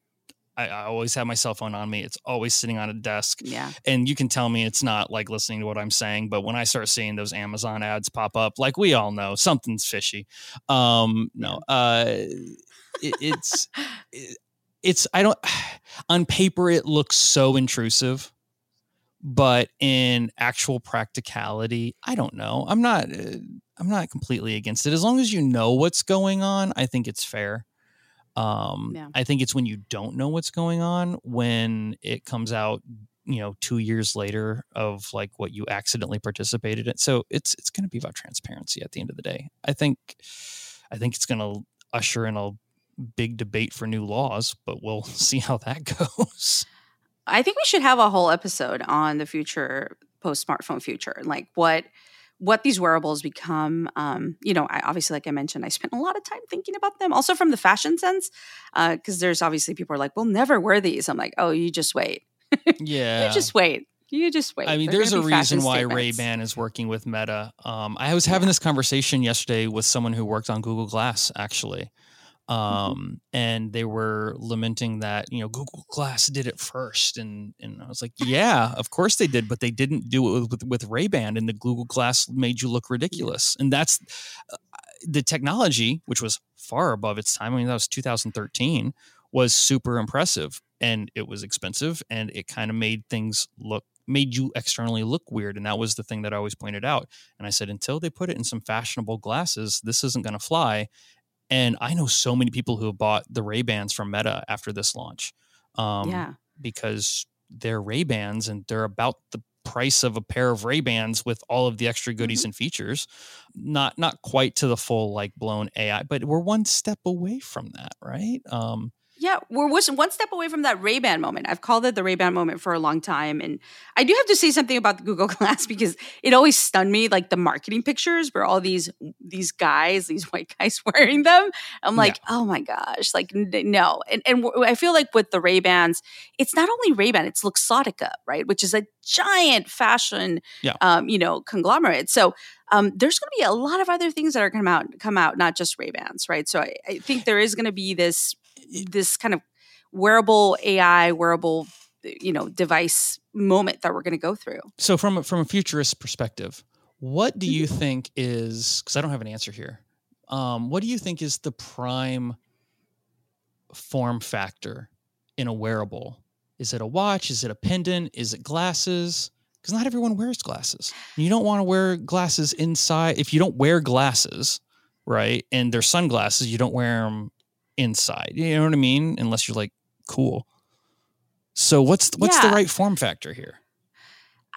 I, I, always have my cell phone on me. It's always sitting on a desk. Yeah. And you can tell me it's not like listening to what I'm saying, but when I start seeing those Amazon ads pop up, like we all know, something's fishy. Um, no, uh, it, it's, it, it's, I don't, on paper, it looks so intrusive, but in actual practicality, I don't know. I'm not, uh, I'm not completely against it. As long as you know what's going on, I think it's fair. Um, yeah. I think it's when you don't know what's going on when it comes out, you know, two years later of like what you accidentally participated in. So it's it's going to be about transparency at the end of the day. I think, I think it's going to usher in a big debate for new laws, but we'll see how that goes. I think we should have a whole episode on the future post smartphone future, like what what these wearables become. Um, you know, I obviously, like I mentioned, I spent a lot of time thinking about them. Also, from the fashion sense, because uh, there's obviously people are like, "We'll never wear these." I'm like, "Oh, you just wait. Yeah, you just wait." You just wait. I mean, They're there's a reason why Ray Ban is working with Meta. Um, I was having yeah. this conversation yesterday with someone who worked on Google Glass, actually. Um, mm-hmm. and they were lamenting that you know Google Glass did it first, and and I was like, yeah, of course they did, but they didn't do it with with, with Ray Ban, and the Google Glass made you look ridiculous, and that's uh, the technology, which was far above its time. I mean, that was 2013, was super impressive, and it was expensive, and it kind of made things look made you externally look weird. And that was the thing that i always pointed out. And i said until they put it in some fashionable glasses this isn't going to fly and I know so many people who have bought the Ray Bans from Meta after this launch. Um, yeah. Because they're Ray Bans and they're about the price of a pair of Ray Bans with all of the extra goodies mm-hmm. and features. Not not quite to the full like blown AI, but we're one step away from that, right? Um, yeah, we're one step away from that Ray Ban moment. I've called it the Ray Ban moment for a long time, and I do have to say something about the Google Glass because it always stunned me, like the marketing pictures where all these these guys, these white guys wearing them. I'm like, yeah. oh my gosh, like no. And and I feel like with the Ray Bans, it's not only Ray Ban, it's Luxottica, right, which is a giant fashion, yeah. um, you know, conglomerate. So um, there's going to be a lot of other things that are going to come out, come out, not just Ray Bans, right? So I, I think there is going to be this this kind of wearable AI, wearable you know device moment that we're going to go through. So from a, from a futurist perspective, what do you mm-hmm. think is because I don't have an answer here. Um, what do you think is the prime form factor in a wearable? Is it a watch? Is it a pendant? Is it glasses? Because not everyone wears glasses. You don't want to wear glasses inside. If you don't wear glasses, right, and they're sunglasses, you don't wear them inside. You know what I mean? Unless you're like cool. So what's what's yeah. the right form factor here?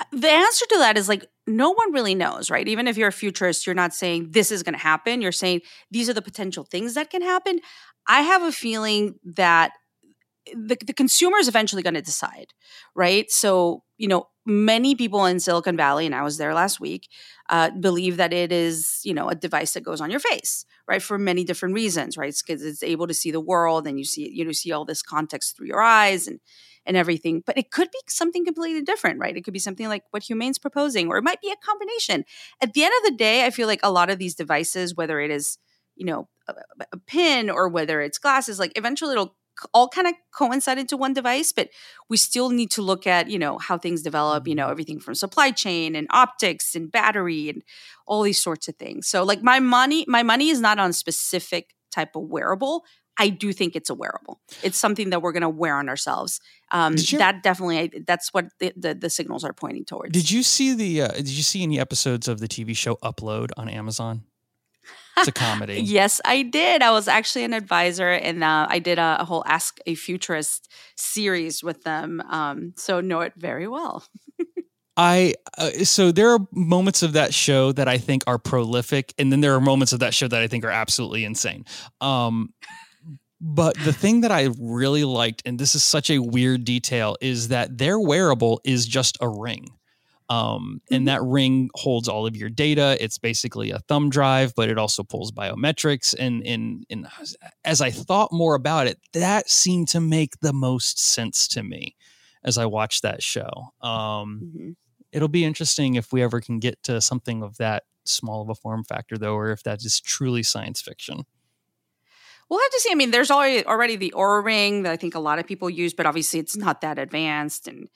Uh, the answer to that is like no one really knows, right? Even if you're a futurist, you're not saying this is going to happen. You're saying these are the potential things that can happen. I have a feeling that the, the consumer is eventually going to decide, right? So, you know, many people in Silicon Valley, and I was there last week, uh, believe that it is, you know, a device that goes on your face, right? For many different reasons, right? Because it's, it's able to see the world, and you see, you know, see all this context through your eyes, and and everything. But it could be something completely different, right? It could be something like what Humane's proposing, or it might be a combination. At the end of the day, I feel like a lot of these devices, whether it is, you know, a, a pin or whether it's glasses, like eventually it'll all kind of coincide into one device but we still need to look at you know how things develop you know everything from supply chain and optics and battery and all these sorts of things so like my money my money is not on specific type of wearable I do think it's a wearable. It's something that we're going to wear on ourselves. Um, that definitely, that's what the, the, the, signals are pointing towards. Did you see the? Uh, did you see any episodes of the TV show Upload on Amazon? It's a comedy. yes, I did. I was actually an advisor, and uh, I did a, a, whole Ask a Futurist series with them. Um, so know it very well. I uh, so there are moments of that show that I think are prolific, and then there are moments of that show that I think are absolutely insane. Um, but the thing that I really liked, and this is such a weird detail, is that their wearable is just a ring. Um, and mm-hmm. that ring holds all of your data. It's basically a thumb drive, but it also pulls biometrics. And, and, and as I thought more about it, that seemed to make the most sense to me as I watched that show. Um, mm-hmm. It'll be interesting if we ever can get to something of that small of a form factor, though, or if that is truly science fiction. We'll have to see. I mean, there's already already the Oura ring that I think a lot of people use, but obviously it's not that advanced and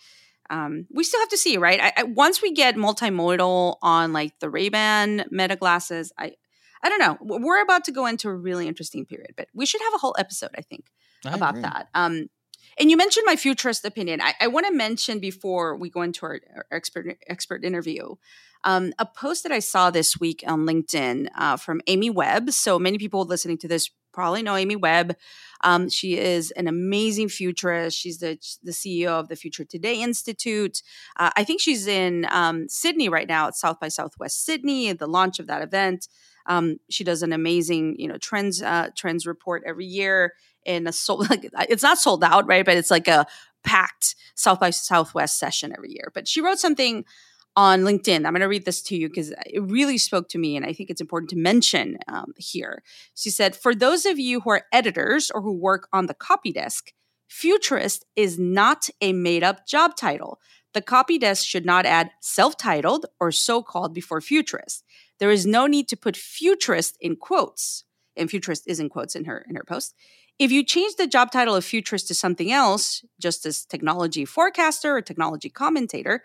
um, we still have to see, right? I, I, once we get multimodal on like the Ray Ban Meta glasses, I I don't know. We're about to go into a really interesting period, but we should have a whole episode, I think, I about agree. that. Um, and you mentioned my futurist opinion. I, I want to mention before we go into our, our expert expert interview um, a post that I saw this week on LinkedIn uh, from Amy Webb. So many people listening to this probably know Amy Webb. Um, she is an amazing futurist. She's the the CEO of the Future Today Institute. Uh, I think she's in um, Sydney right now at South by Southwest Sydney, the launch of that event. Um, she does an amazing, you know, trends uh, trends report every year in a sold. Like, it's not sold out, right? But it's like a packed South by Southwest session every year. But she wrote something on LinkedIn. I'm going to read this to you because it really spoke to me, and I think it's important to mention um, here. She said, For those of you who are editors or who work on the copy desk, futurist is not a made up job title. The copy desk should not add self titled or so called before futurist. There is no need to put futurist in quotes, and futurist is in quotes in her in her post. If you change the job title of futurist to something else, just as technology forecaster or technology commentator,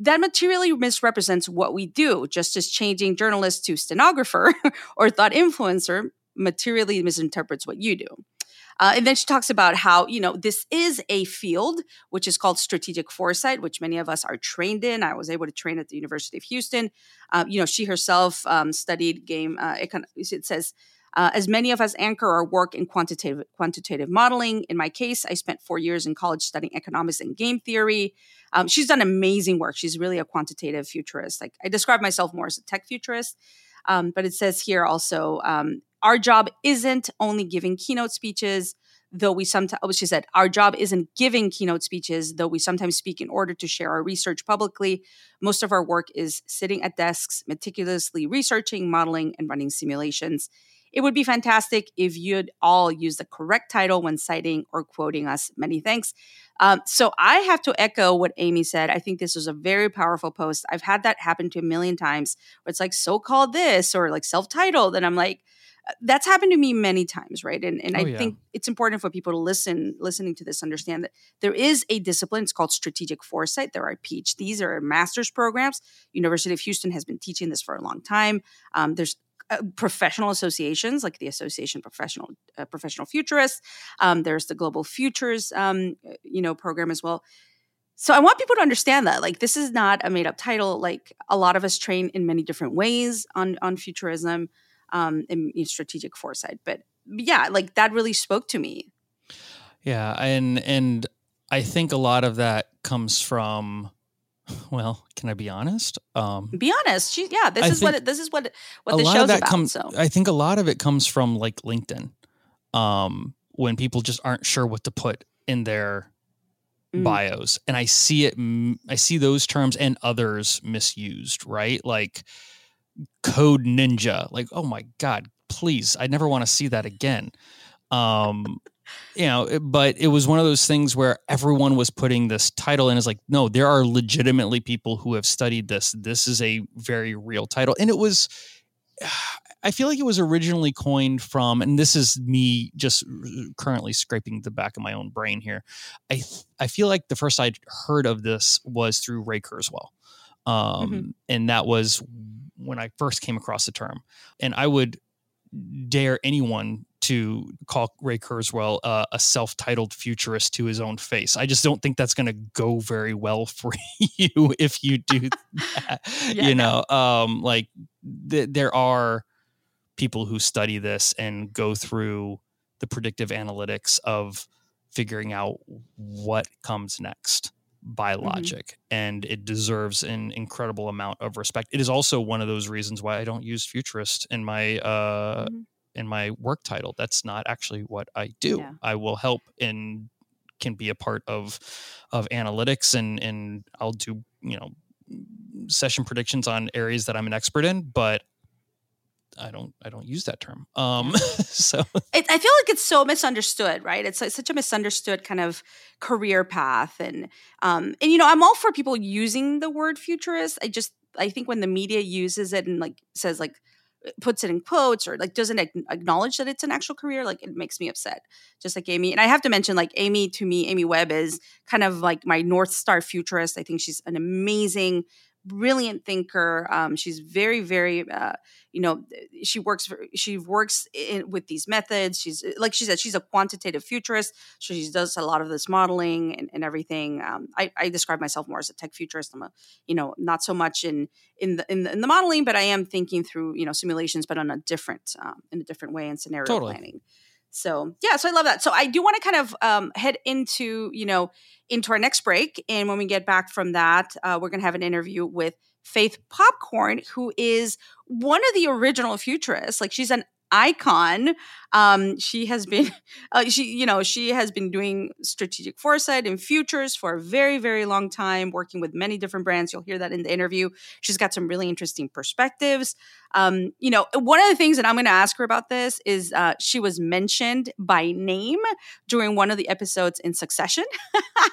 that materially misrepresents what we do, just as changing journalist to stenographer or thought influencer materially misinterprets what you do. Uh, and then she talks about how, you know, this is a field which is called strategic foresight, which many of us are trained in. I was able to train at the University of Houston. Uh, you know, she herself um, studied game, uh, econ- it says, uh, as many of us anchor our work in quantitative quantitative modeling. In my case, I spent four years in college studying economics and game theory. Um, she's done amazing work. She's really a quantitative futurist. Like I describe myself more as a tech futurist, um, but it says here also um, our job isn't only giving keynote speeches. Though we sometimes, oh, she said, our job isn't giving keynote speeches, though we sometimes speak in order to share our research publicly. Most of our work is sitting at desks, meticulously researching, modeling, and running simulations. It would be fantastic if you'd all use the correct title when citing or quoting us. Many thanks. Um, so I have to echo what Amy said. I think this was a very powerful post. I've had that happen to a million times where it's like so called this or like self titled. And I'm like, uh, that's happened to me many times right and, and oh, i yeah. think it's important for people to listen listening to this understand that there is a discipline it's called strategic foresight there are phds there are master's programs university of houston has been teaching this for a long time um, there's uh, professional associations like the Association Professional uh, Professional Futurists. Um, there's the Global Futures, um, uh, you know, program as well. So I want people to understand that like this is not a made up title. Like a lot of us train in many different ways on on futurism um, and strategic foresight. But yeah, like that really spoke to me. Yeah, and and I think a lot of that comes from well, can I be honest? Um, be honest. She, yeah, this I is what it, this is what what the show's about. Comes, so I think a lot of it comes from like LinkedIn, um, when people just aren't sure what to put in their mm. bios, and I see it. I see those terms and others misused. Right, like code ninja. Like, oh my god, please! I never want to see that again. Um, you know, but it was one of those things where everyone was putting this title and it's like, no, there are legitimately people who have studied this. This is a very real title. And it was, I feel like it was originally coined from, and this is me just currently scraping the back of my own brain here. I I feel like the first I'd heard of this was through Ray Kurzweil, um, mm-hmm. and that was when I first came across the term. And I would dare anyone to call Ray Kurzweil uh, a self-titled futurist to his own face. I just don't think that's going to go very well for you if you do that. yeah. You know, um, like th- there are people who study this and go through the predictive analytics of figuring out what comes next by mm-hmm. logic mm-hmm. and it deserves an incredible amount of respect it is also one of those reasons why i don't use futurist in my uh mm-hmm. In my work title that's not actually what i do yeah. i will help and can be a part of of analytics and and i'll do you know session predictions on areas that i'm an expert in but I don't I don't use that term. Um, so it, I feel like it's so misunderstood, right? It's, it's, such a misunderstood kind of career path, and um, and you know I'm all for people using the word futurist. I just I think when the media uses it and like says like puts it in quotes or like doesn't acknowledge that it's an actual career like it makes me upset just like amy. And i have to mention like amy to me amy webb is kind of like my north star futurist. I think she's an amazing brilliant thinker. Um, she's very, very, uh, you know, she works for, she works in, with these methods. She's like she said, she's a quantitative futurist. So she does a lot of this modeling and, and everything. Um, I, I, describe myself more as a tech futurist. I'm a, you know, not so much in in the, in the, in the modeling, but I am thinking through you know simulations, but on a different um, in a different way in scenario totally. planning. So yeah, so I love that. So I do want to kind of um, head into you know into our next break, and when we get back from that, uh, we're going to have an interview with Faith Popcorn, who is one of the original futurists. Like she's an icon. Um, she has been, uh, she you know, she has been doing strategic foresight and futures for a very, very long time, working with many different brands. You'll hear that in the interview. She's got some really interesting perspectives. Um, you know, one of the things that I'm going to ask her about this is uh, she was mentioned by name during one of the episodes in Succession.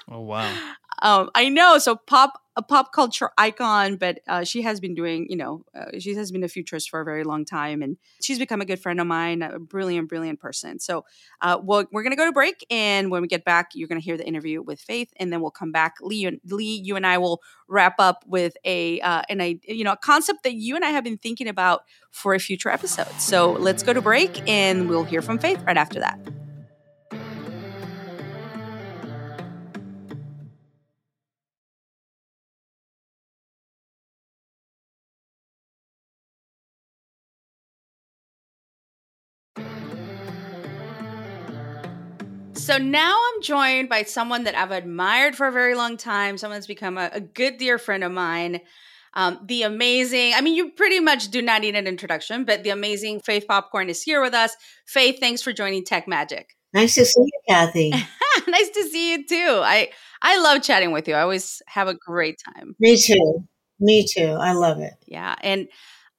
oh wow! Um, I know. So pop a pop culture icon, but uh, she has been doing, you know, uh, she has been a futurist for a very long time, and she's become a good friend of mine, a brilliant, brilliant person. So, uh, we'll, we're going to go to break, and when we get back, you're going to hear the interview with Faith, and then we'll come back. Lee, Lee, you and I will wrap up with a uh, an a you know a concept that you and I have been thinking about for a future episode. So let's go to break, and we'll hear from Faith right after that. So now I'm joined by someone that I've admired for a very long time, someone that's become a, a good dear friend of mine. Um, the amazing, I mean, you pretty much do not need an introduction, but the amazing Faith Popcorn is here with us. Faith, thanks for joining Tech Magic. Nice to see you, Cathy. nice to see you too. I I love chatting with you. I always have a great time. Me too. Me too. I love it. Yeah, and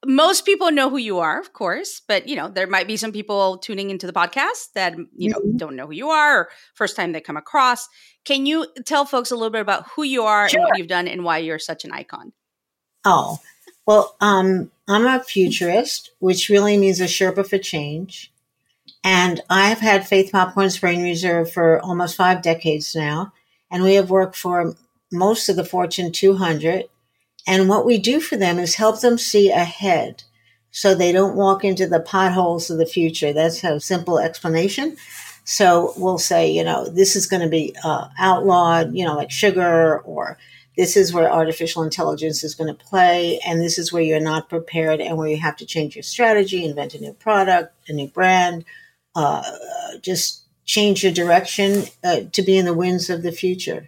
most people know who you are, of course, but you know, there might be some people tuning into the podcast that you know mm-hmm. don't know who you are or first time they come across. Can you tell folks a little bit about who you are sure. and what you've done and why you're such an icon? Oh, well, um, I'm a futurist, which really means a Sherpa for change. And I've had Faith Popcorn's Brain Reserve for almost five decades now. And we have worked for most of the Fortune 200 and what we do for them is help them see ahead so they don't walk into the potholes of the future. That's a simple explanation. So we'll say, you know, this is going to be uh, outlawed, you know, like sugar, or this is where artificial intelligence is going to play, and this is where you're not prepared and where you have to change your strategy, invent a new product, a new brand, uh, just change your direction uh, to be in the winds of the future.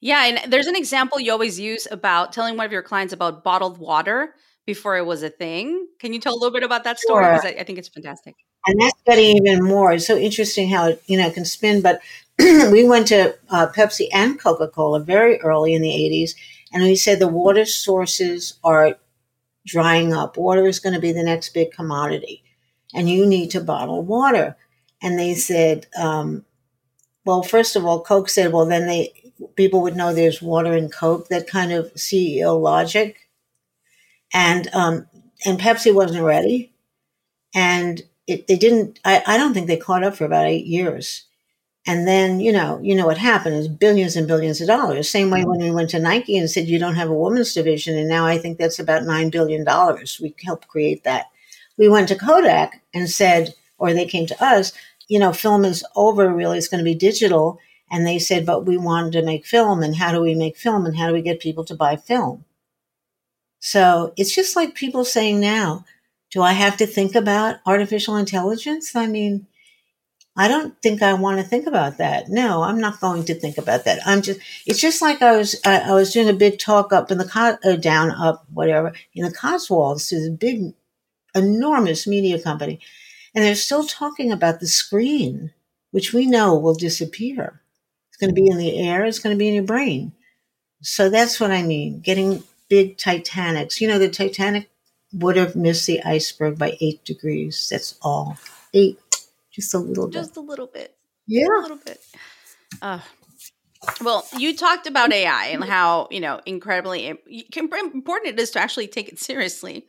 Yeah, and there's an example you always use about telling one of your clients about bottled water before it was a thing. Can you tell a little bit about that story? Because I, I, think it's fantastic. And that's getting even more. It's so interesting how it, you know can spin. But we went to uh, Pepsi and Coca Cola very early in the '80s, and we said the water sources are drying up. Water is going to be the next big commodity, and you need to bottle water. And they said, um, well, first of all, Coke said, well, then they people would know there's water in Coke. That kind of CEO logic, and um, and Pepsi wasn't ready, and it, they didn't. I, I don't think they caught up for about eight years. And then, you know, you know what happened is billions and billions of dollars. Same way when we went to Nike and said you don't have a women's division, and now I think that's about nine billion dollars. We helped create that. We went to Kodak and said, or they came to us, you know, film is over. Really, it's going to be digital. And they said, but we wanted to make film, and how do we make film, and how do we get people to buy film? So it's just like people saying now, do I have to think about artificial intelligence? I mean, I don't think I want to think about that. No, I'm not going to think about that. I'm just, it's just like I was, I, I was doing a big talk up in the, uh, down, up, whatever, in the Cotswolds to this big, enormous media company. And they're still talking about the screen, which we know will disappear. It's going to be in the air. It's going to be in your brain. So that's what I mean. Getting big Titanics. You know, the Titanic would have missed the iceberg by eight degrees. That's all. Eight just a little bit. Just a little bit. Yeah. A little bit. Uh, well, you talked about AI and how, you know, incredibly important it is to actually take it seriously.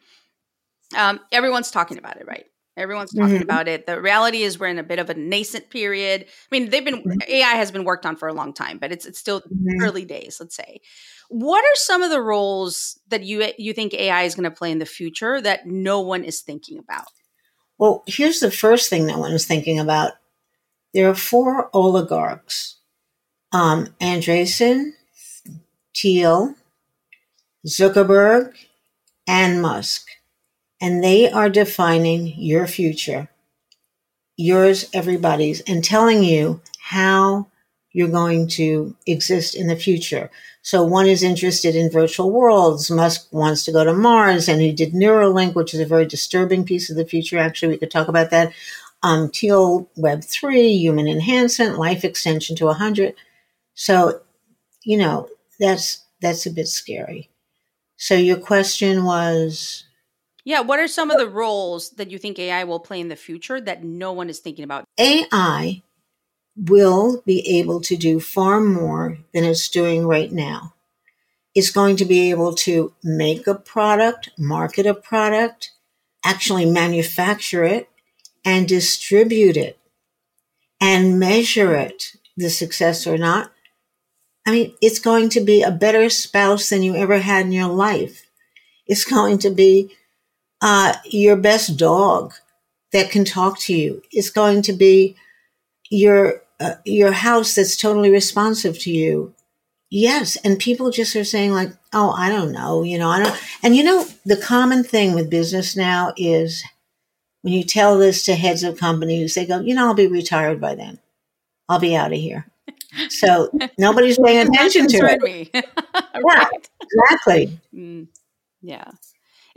Um, everyone's talking about it, right? Everyone's talking mm-hmm. about it. The reality is we're in a bit of a nascent period. I mean, they've been mm-hmm. AI has been worked on for a long time, but it's it's still mm-hmm. early days, let's say. What are some of the roles that you you think AI is going to play in the future that no one is thinking about? Well, here's the first thing no one is thinking about. There are four oligarchs um, Andreessen, Thiel, Zuckerberg, and Musk. And they are defining your future, yours, everybody's, and telling you how you're going to exist in the future. So one is interested in virtual worlds. Musk wants to go to Mars, and he did Neuralink, which is a very disturbing piece of the future. Actually, we could talk about that. Um, Thiel Web three, human enhancement, life extension to hundred. So, you know, that's that's a bit scary. So your question was. Yeah, what are some of the roles that you think AI will play in the future that no one is thinking about? AI will be able to do far more than it's doing right now. It's going to be able to make a product, market a product, actually manufacture it, and distribute it, and measure it, the success or not. I mean, it's going to be a better spouse than you ever had in your life. It's going to be uh, your best dog that can talk to you. is going to be your uh, your house that's totally responsive to you. Yes, and people just are saying like, "Oh, I don't know," you know, I don't. And you know, the common thing with business now is when you tell this to heads of companies, they go, "You know, I'll be retired by then. I'll be out of here." So nobody's paying attention to it. Me. yeah, exactly. Mm, yeah,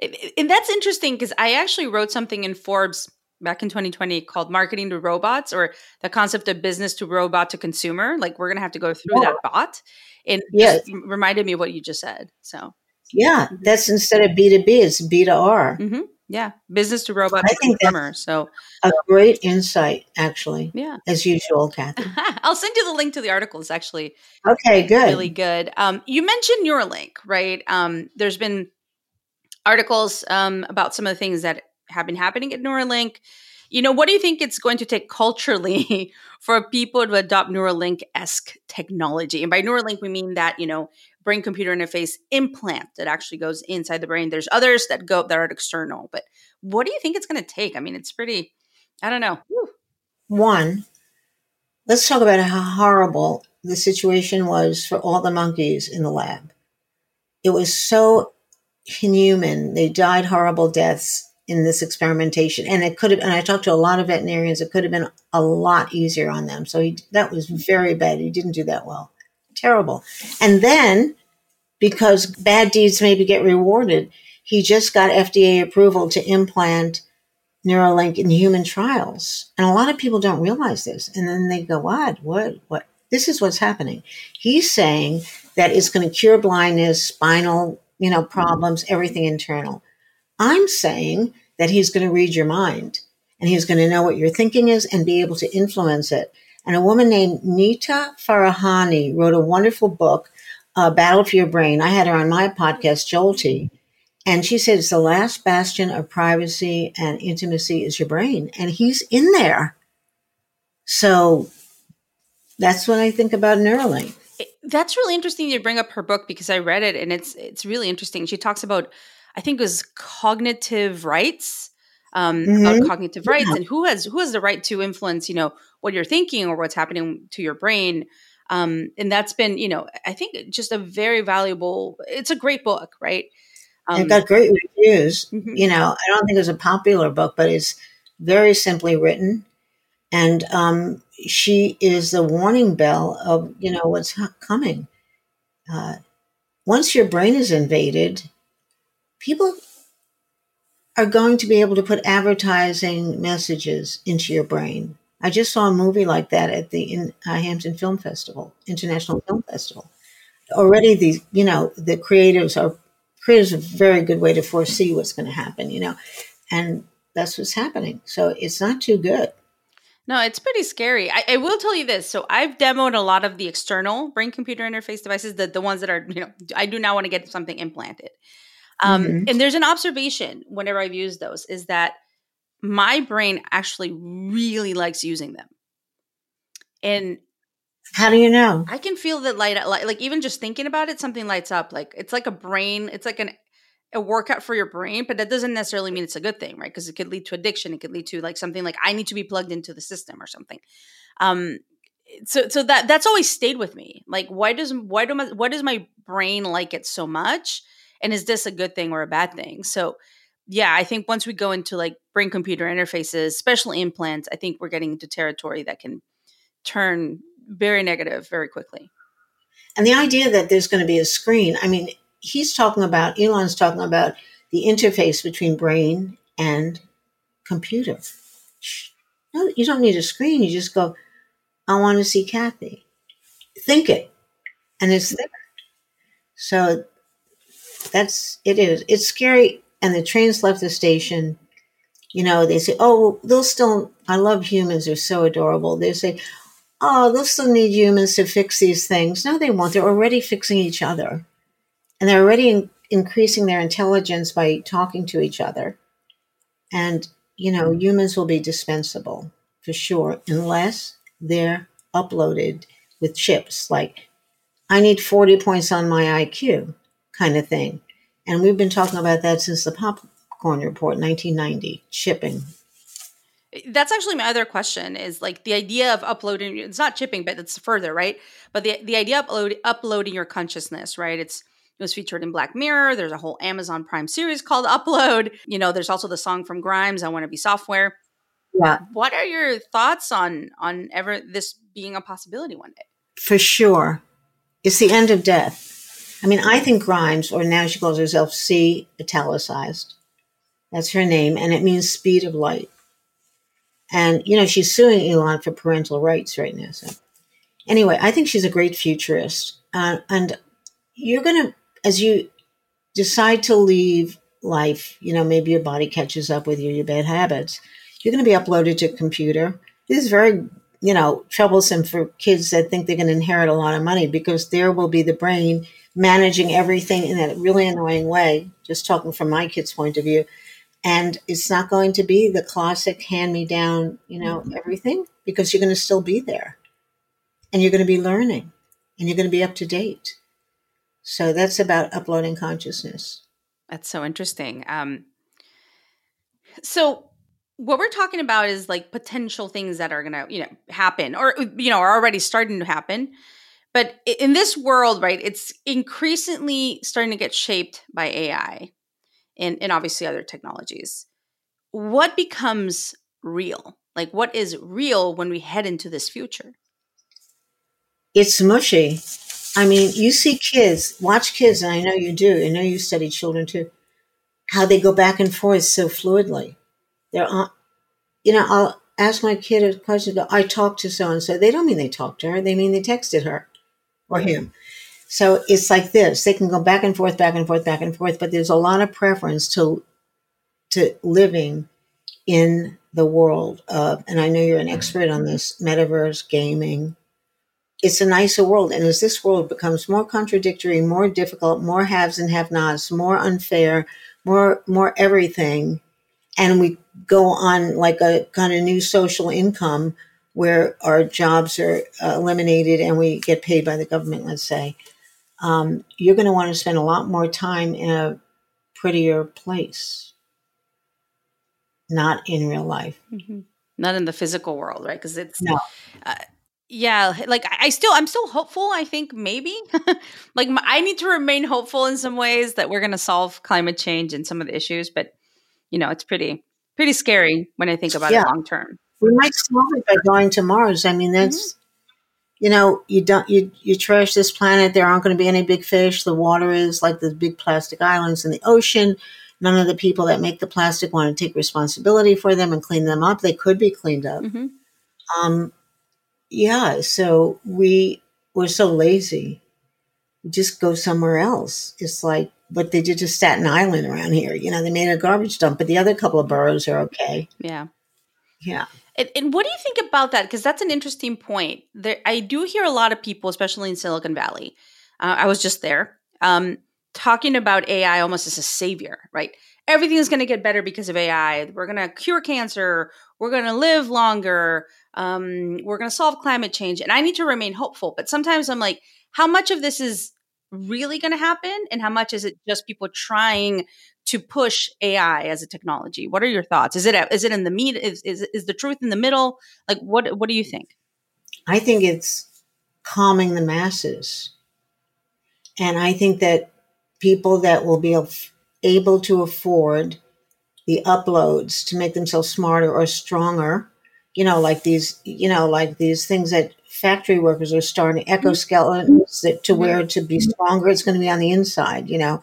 and that's interesting because I actually wrote something in Forbes back in 2020 called marketing to robots or the concept of business to robot to consumer like we're going to have to go through yeah. that bot and yes. reminded me of what you just said so. Yeah that's instead of b2b it's b to r. Mm-hmm. yeah business to robot I to think consumer so. a great insight actually yeah. as usual cathy. I'll send you the link to the article it's actually okay good. really good. Um, you mentioned neuralink right? Um, there's been articles um, about some of the things that have been happening at Neuralink. You know, what do you think it's going to take culturally for people to adopt Neuralink esque technology? And by Neuralink, we mean that, you know, brain computer interface implant that actually goes inside the brain. There's others that go that are external, but what do you think it's going to take? I mean, it's pretty, I don't know. Whew. One, let's talk about how horrible the situation was for all the monkeys in the lab. It was so inhuman. They died horrible deaths in this experimentation. And it could have, and I talked to a lot of veterinarians, it could have been a lot easier on them. So he, that was very bad. He didn't do that well. Terrible. And then, because bad deeds maybe get rewarded, he just got FDA approval to implant Neuralink in human trials. And a lot of people don't realize this. And then they go, what, what, what? This is what's happening. He's saying that it's going to cure blindness, spinal, you know, problems, everything internal. I'm saying that he's going to read your mind and he's going to know what your thinking is and be able to influence it. And a woman named Nita Farahany wrote a wonderful book, uh, Battle for Your Brain. I had her on my podcast, Jolty. And she said it's the last bastion of privacy and intimacy is your brain. And he's in there. So that's what I think about Neuralink. That's really interesting to bring up her book because I read it and it's it's really interesting. She talks about I think it was cognitive rights, um, mm-hmm. about cognitive rights yeah. and who has who has the right to influence, you know, what you're thinking or what's happening to your brain. Um, and that's been, you know, I think just a very valuable. It's a great book, right? Um, it got great reviews. Mm-hmm. You know, I don't think it's a popular book, but it's very simply written, and um, she is the warning bell of you know what's coming. Uh, once your brain is invaded, people are going to be able to put advertising messages into your brain. I just saw a movie like that at the in, uh, Hampton Film Festival, International Film Festival. Already, the you know the creatives are creatives a very good way to foresee what's going to happen, you know, and that's what's happening. So it's not too good. No, it's pretty scary. I, I, will tell you this. So I've demoed a lot of the external brain computer interface devices, the, the ones that are, you know, I do not want to get something implanted. Um, mm-hmm. And there's an observation whenever I've used those is that my brain actually really likes using them. And how do you know? I can feel that light, like, like even just thinking about it, something lights up. Like it's like a brain, it's like an a workout for your brain, but that doesn't necessarily mean it's a good thing, right? Because it could lead to addiction. It could lead to like something like I need to be plugged into the system or something. Um, so so that that's always stayed with me. Like, why does why do my why does my brain like it so much? And is this a good thing or a bad thing? So yeah, I think once we go into like brain computer interfaces, especially implants, I think we're getting into territory that can turn very negative very quickly. And the idea that there's going to be a screen, I mean, he's talking about, Elon's talking about the interface between brain and computer. No, you don't need a screen. You just go, I want to see Cathy. Think it. And it's there. So that's, it is. It's scary. And the trains left the station. You know, they say, oh, they'll still, I love humans. They're so adorable. They say, oh, they'll still need humans to fix these things. No, they won't. They're already fixing each other and they're already in, increasing their intelligence by talking to each other. And, you know, mm. humans will be dispensable for sure, unless they're uploaded with chips like, I need 40 points on my IQ kind of thing. And we've been talking about that since the Popcorn Report, 1990, chipping. Eh, that's actually my other question is like the idea of uploading it's not chipping but it's further right but the the idea of upload, uploading your consciousness right it's it was featured in Black Mirror. There's a whole Amazon Prime series called Upload. You know, there's also the song from Grimes, I Want to Be Software. Yeah. What are your thoughts on on ever this being a possibility one day? For sure. It's the end of death. I mean, I think Grimes, or now she calls herself C italicized. That's her name, and it means speed of light. And, you know, she's suing Elon for parental rights right now. So, anyway, I think she's a great futurist. Uh, and you're going to as you decide to leave life, you know, maybe your body catches up with you, your bad habits, you're going to be uploaded to a computer. This is very, you know, troublesome for kids that think they're going to inherit a lot of money because there will be the brain managing everything in that really annoying way, just talking from my kid's point of view. And it's not going to be the classic hand me down, you know, mm-hmm. everything because you're going to still be there and you're going to be learning and you're going to be up to date. So that's about uploading consciousness. That's so interesting. Um, so what we're talking about is like potential things that are going to, you know, happen or you know, are already starting to happen. But in this world, right, it's increasingly starting to get shaped by AI and, and obviously other technologies. What becomes real? Like what is real when we head into this future? It's mushy. I mean, you see kids, watch kids, and I know you do. I know you study children too. How they go back and forth so fluidly. They're on, you know, I'll ask my kid a question. I talked to so and so. They don't mean they talked to her. They mean they texted her or him. So it's like this. They can go back and forth, back and forth, back and forth. But there's a lot of preference to to living in the world of, and I know you're an expert on this metaverse gaming. It's a nicer world. And as this world becomes more contradictory, more difficult, more haves and have nots, more unfair, more, more everything, and we go on like a kind of new social income where our jobs are uh, eliminated and we get paid by the government, let's say, um, you're going to want to spend a lot more time in a prettier place, not in real life. Mm-hmm. Not in the physical world, right? Because it's no. Uh, yeah, like I still, I'm still hopeful. I think maybe, like I need to remain hopeful in some ways that we're going to solve climate change and some of the issues. But you know, it's pretty, pretty scary when I think about yeah. it long term. We might solve it by going to Mars. I mean, that's mm-hmm you know, you don't you you trash this planet. There aren't going to be any big fish. The water is like the big plastic islands in the ocean. None of the people that make the plastic want to take responsibility for them and clean them up. They could be cleaned up. Mm-hmm. Um, yeah. So we we're so lazy. We just go somewhere else. It's like what they did to Staten Island around here. You know, they made a garbage dump, but the other couple of boroughs are okay. Yeah. Yeah. And, and, what do you think about that? Because that's an interesting point. There, I do hear a lot of people, especially in Silicon Valley. Uh, I was just there, um, talking about AI almost as a savior, right? Everything is going to get better because of AI. We're going to cure cancer. We're going to live longer. Um, we're going to solve climate change. And I need to remain hopeful. But sometimes I'm like, how much of this is really going to happen, and how much is it just people trying to push AI as a technology? What are your thoughts? Is it is it in the meat? Is, is is the truth in the middle? Like what what do you think? I think it's calming the masses, and I think that people that will be able to afford the uploads to make themselves smarter or stronger, you know, like these, you know, like these things that factory workers are starting exoskeletons that, to wear to be stronger. It's going to be on the inside, you know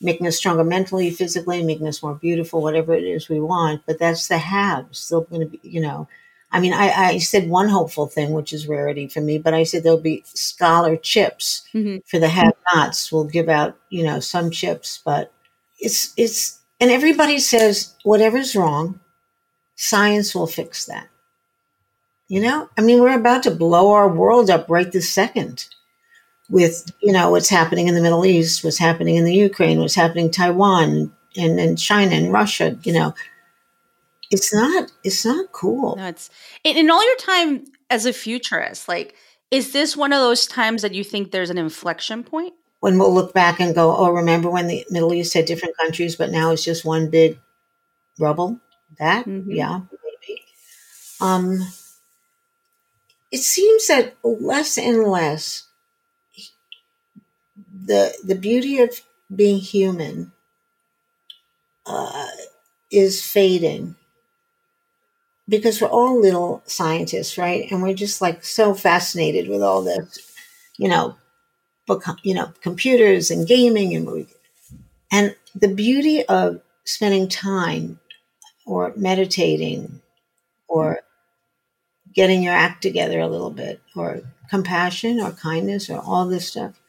making us stronger mentally, physically, making us more beautiful, whatever it is we want. But that's the haves. Still going to be, you know. I mean, I, I said one hopeful thing, which is rarity for me, but I said there'll be scholar chips mm-hmm. for the have-nots. We'll give out, you know, some chips, but it's it's and everybody says whatever's wrong, science will fix that. You know, I mean, we're about to blow our world up right this second with you know what's happening in the Middle East, what's happening in the Ukraine, what's happening in Taiwan and, and China and Russia. You know, it's not it's not cool. No, it's in, in all your time as a futurist. Like, is this one of those times that you think there's an inflection point? When we'll look back and go, oh, remember when the Middle East had different countries, but now it's just one big rubble? That, mm-hmm. yeah, maybe. Um, it seems that less and less the the beauty of being human uh, is fading because we're all little scientists, right? And we're just like so fascinated with all this, you know, book, you know, computers and gaming and and the beauty of spending time or meditating or mm-hmm. getting your act together a little bit or compassion or kindness or all this stuff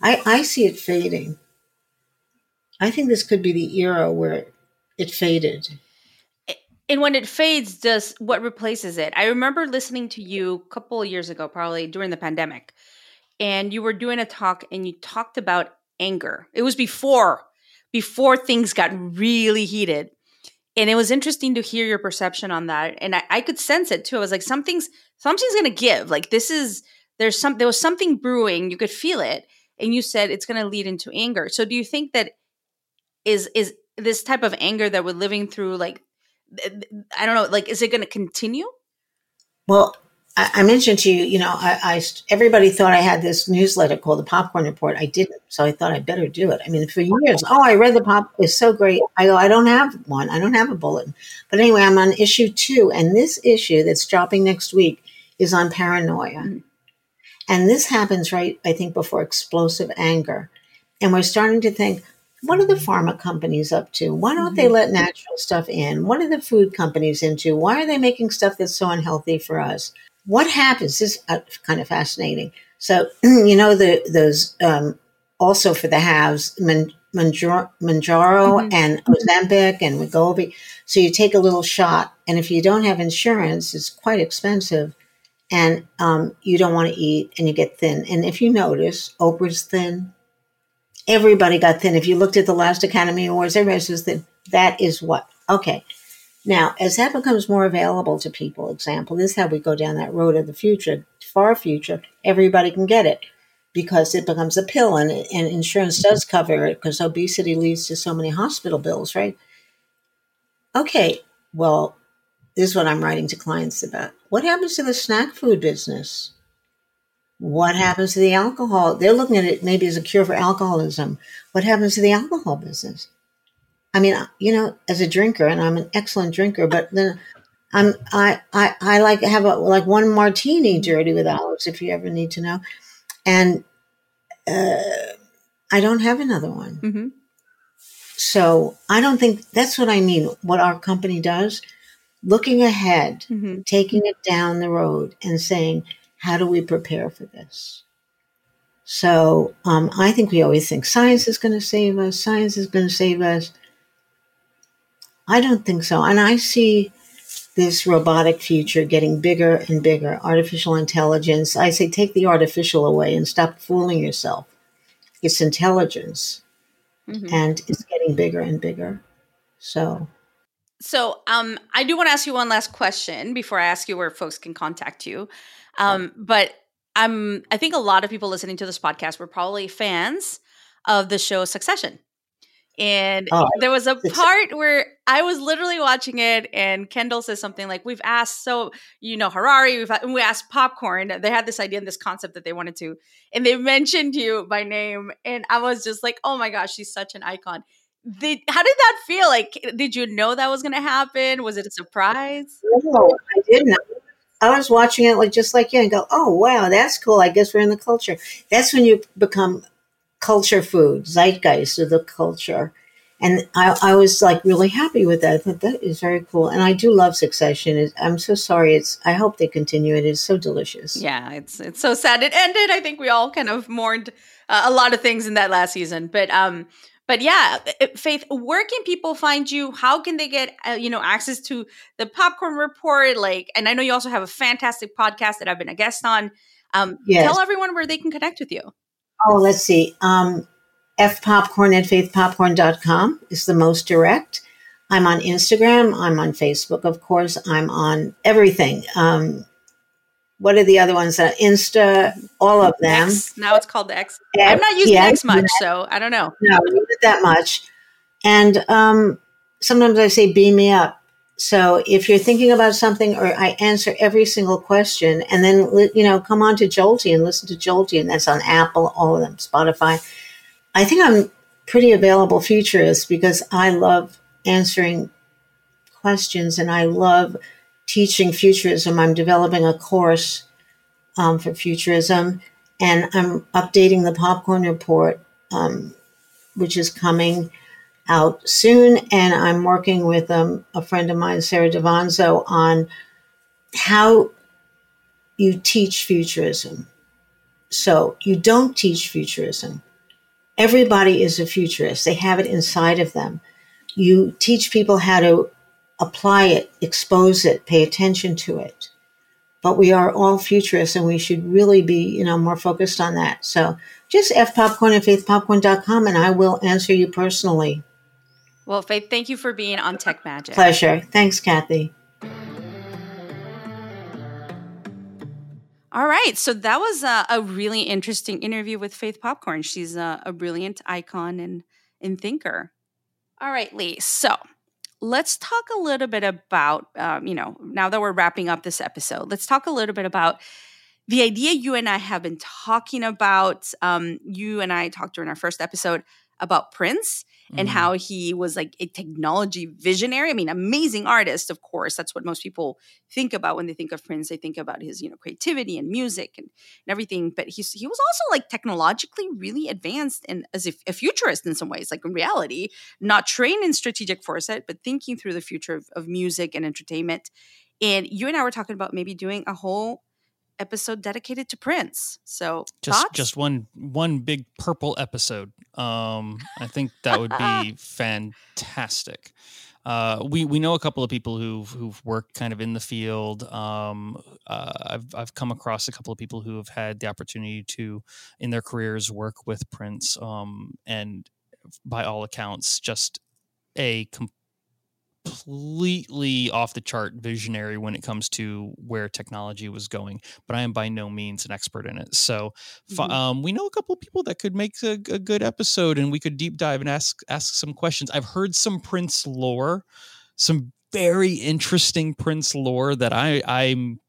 I, I see it fading. I think this could be the era where it faded. And when it fades, does what replaces it? I remember listening to you a couple of years ago, probably during the pandemic, and you were doing a talk and you talked about anger. It was before before things got really heated. And it was interesting to hear your perception on that. And I, I could sense it too. I was like, something's something's gonna give. Like this is there's some there was something brewing. You could feel it and you said it's to lead into anger so do you think that is is this type of anger that we're living through like i don't know like is it to continue well I, I mentioned to you you know I, I everybody thought i had this newsletter called the popcorn report i didn't so i thought i better do it i mean for years oh i read the pop it's so great i go i don't have one i don't have a bulletin but anyway i'm on issue two and this issue that's dropping next week is on paranoia mm-hmm. And this happens right, I think, before explosive anger. And we're starting to think, what are the pharma companies up to? Why don't mm-hmm. they let natural stuff in? What are the food companies into? Why are they making stuff that's so unhealthy for us? What happens? This is uh, kind of fascinating. So, you know, the those um, also for the haves, Mounjaro, mm-hmm. and Ozempic and Wegovy. So you take a little shot, and if you don't have insurance, it's quite expensive, and um, you don't want to eat, and you get thin. And if you notice, Oprah's thin. Everybody got thin. If you looked at the last Academy Awards, everybody says thin. That is what. Okay. Now, as that becomes more available to people, example, this is how we go down that road of the future, far future, everybody can get it because it becomes a pill and, and insurance does cover it because obesity leads to so many hospital bills, right? Okay, well, this is what I'm writing to clients about. What happens to the snack food business? What happens to the alcohol? They're looking at it maybe as a cure for alcoholism. What happens to the alcohol business? I mean, you know, as a drinker, and I'm an excellent drinker, but then I'm I I, I like have a like one martini dirty with Alex if you ever need to know, and uh, I don't have another one. Mm-hmm. So I don't think that's what I mean. What our company does, looking ahead, mm-hmm. taking it down the road, and saying, how do we prepare for this? So um, I think we always think science is going to save us. Science is going to save us. I don't think so. And I see this robotic future getting bigger and bigger, artificial intelligence. I say take the artificial away and stop fooling yourself. It's intelligence. Mm-hmm. And it's getting bigger and bigger. So so um I do want to ask you one last question before I ask you where folks can contact you. Um, but I'm I think a lot of people listening to this podcast were probably fans of the show Succession. And oh, there was a part where I was literally watching it, and Kendall says something like, "We've asked, so you know, Harari. We've we asked Popcorn. They had this idea and this concept that they wanted to, and they mentioned you by name, and I was just like, oh my gosh, she's such an icon." Did, how did that feel? Like, did you know that was going to happen? Was it a surprise? No, I didn't. I was watching it like just like you and go, oh wow, that's cool. I guess we're in the culture. That's when you become culture food, zeitgeist of the culture. And I, I was like really happy with that. I thought that is very cool. And I do love Succession. I'm so sorry. It's. I hope they continue. It's so delicious. Yeah, it's it's so sad it ended. I think we all kind of mourned uh, a lot of things in that last season. But um, but yeah, Faith, where can people find you? How can they get uh, you know access to the Popcorn Report? Like, and I know you also have a fantastic podcast that I've been a guest on. Um, yes. Tell everyone where they can connect with you. Oh, let's see. Um, fpopcorn at faithpopcorn.com is the most direct. I'm on Instagram. I'm on Facebook, of course. I'm on everything. Um, what are the other ones? Uh, Insta, all of them. X. Now it's called the X. X. I'm not using yeah, X much, so I don't know. No, not that much. And um, sometimes I say, beam me up. So if you're thinking about something, or I answer every single question, and then you know, come on to Jolty and listen to Jolty, and that's on Apple, all of them, Spotify. I think I'm pretty available futurist because I love answering questions and I love teaching futurism. I'm developing a course um, for futurism and I'm updating the Popcorn Report, um, which is coming out soon. And I'm working with um, a friend of mine, Sarah Davanzo, on how you teach futurism. So you don't teach futurism. Everybody is a futurist. They have it inside of them. You teach people how to apply it, expose it, pay attention to it. But we are all futurists and we should really be, you know, more focused on that. So just fpopcorn and faithpopcorn.com and I will answer you personally. Well, Faith, thank you for being on Tech Magic. Pleasure. Thanks, Cathy. All right. So that was a, a, really interesting interview with Faith Popcorn. She's a, a brilliant icon and, and thinker. All right, Lee. So let's talk a little bit about, um, you know, now that we're wrapping up this episode, let's talk a little bit about the idea you and I have been talking about. Um, you and I talked during our first episode about Prince and mm-hmm. how he was like a technology visionary. I mean, amazing artist, of course. That's what most people think about when they think of Prince. They think about his, you know, creativity and music and, and everything. But he's he was also like technologically really advanced and as if a futurist in some ways, like in reality, not trained in strategic foresight, but thinking through the future of, of music and entertainment. And you and I were talking about maybe doing a whole episode dedicated to Prince. So just thoughts? just one one big purple episode. Um, I think that would be fantastic. Uh, we we know a couple of people who've who've worked kind of in the field. Um, uh, I've I've come across a couple of people who have had the opportunity to, in their careers, work with Prince. Um, and by all accounts, just a completely off the chart visionary when it comes to where technology was going, but I am by no means an expert in it. So, mm-hmm. um, we know a couple of people that could make a, a, good episode, and we could deep dive and ask ask some questions. I've heard some Prince lore, some very interesting Prince lore that I I'm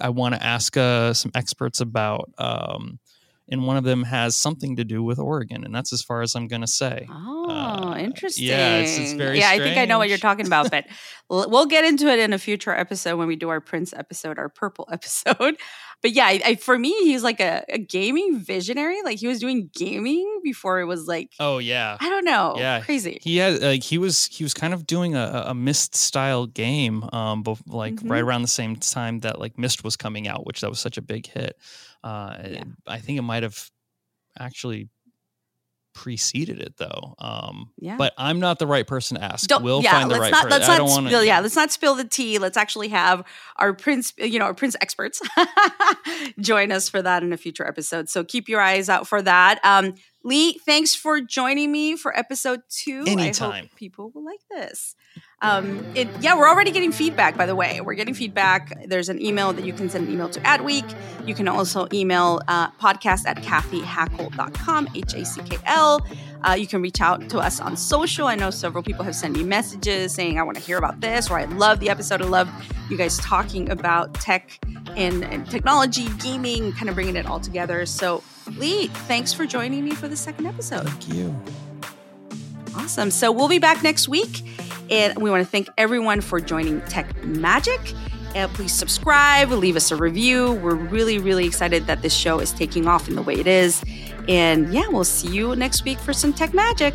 I want to ask uh, some experts about. Um, and one of them has something to do with Oregon, and that's as far as I'm going to say. Oh, uh, interesting. Yeah, it's, it's very. Yeah, strange. I think I know what you're talking about, but we'll get into it in a future episode when we do our Prince episode, our Purple episode. But yeah, I, I, for me, he's like a, a, gaming visionary. Like he was doing gaming before it was like. Oh yeah. I don't know. Yeah, crazy. He had like he was he was kind of doing a, a Myst style game, um, but like mm-hmm. right around the same time that like Myst was coming out, which that was such a big hit. Uh, yeah. I think it might have actually preceded it though. Um, yeah. But I'm not the right person to ask. Don't, we'll yeah, find the right not, person. Let's not spill, wanna, yeah, let's not spill the tea. Let's actually have our Prince, you know, our Prince experts join us for that in a future episode. So keep your eyes out for that. Um, Lee, thanks for joining me for episode two. Anytime. I hope people will like this. Um, it, yeah, we're already getting feedback, by the way. We're getting feedback. There's an email that you can send an email to Adweek. You can also email uh, podcast at cathyhackl.com, H A C K L. Uh, you can reach out to us on social. I know several people have sent me messages saying, I want to hear about this, or I love the episode. I love you guys talking about tech and, and technology, gaming, kind of bringing it all together. So, Lee, thanks for joining me for the second episode. Thank you. Awesome. So, we'll be back next week. And we want to thank everyone for joining Tech Magic. And please subscribe, leave us a review. We're really, really excited that this show is taking off in the way it is. And yeah, we'll see you next week for some Tech Magic.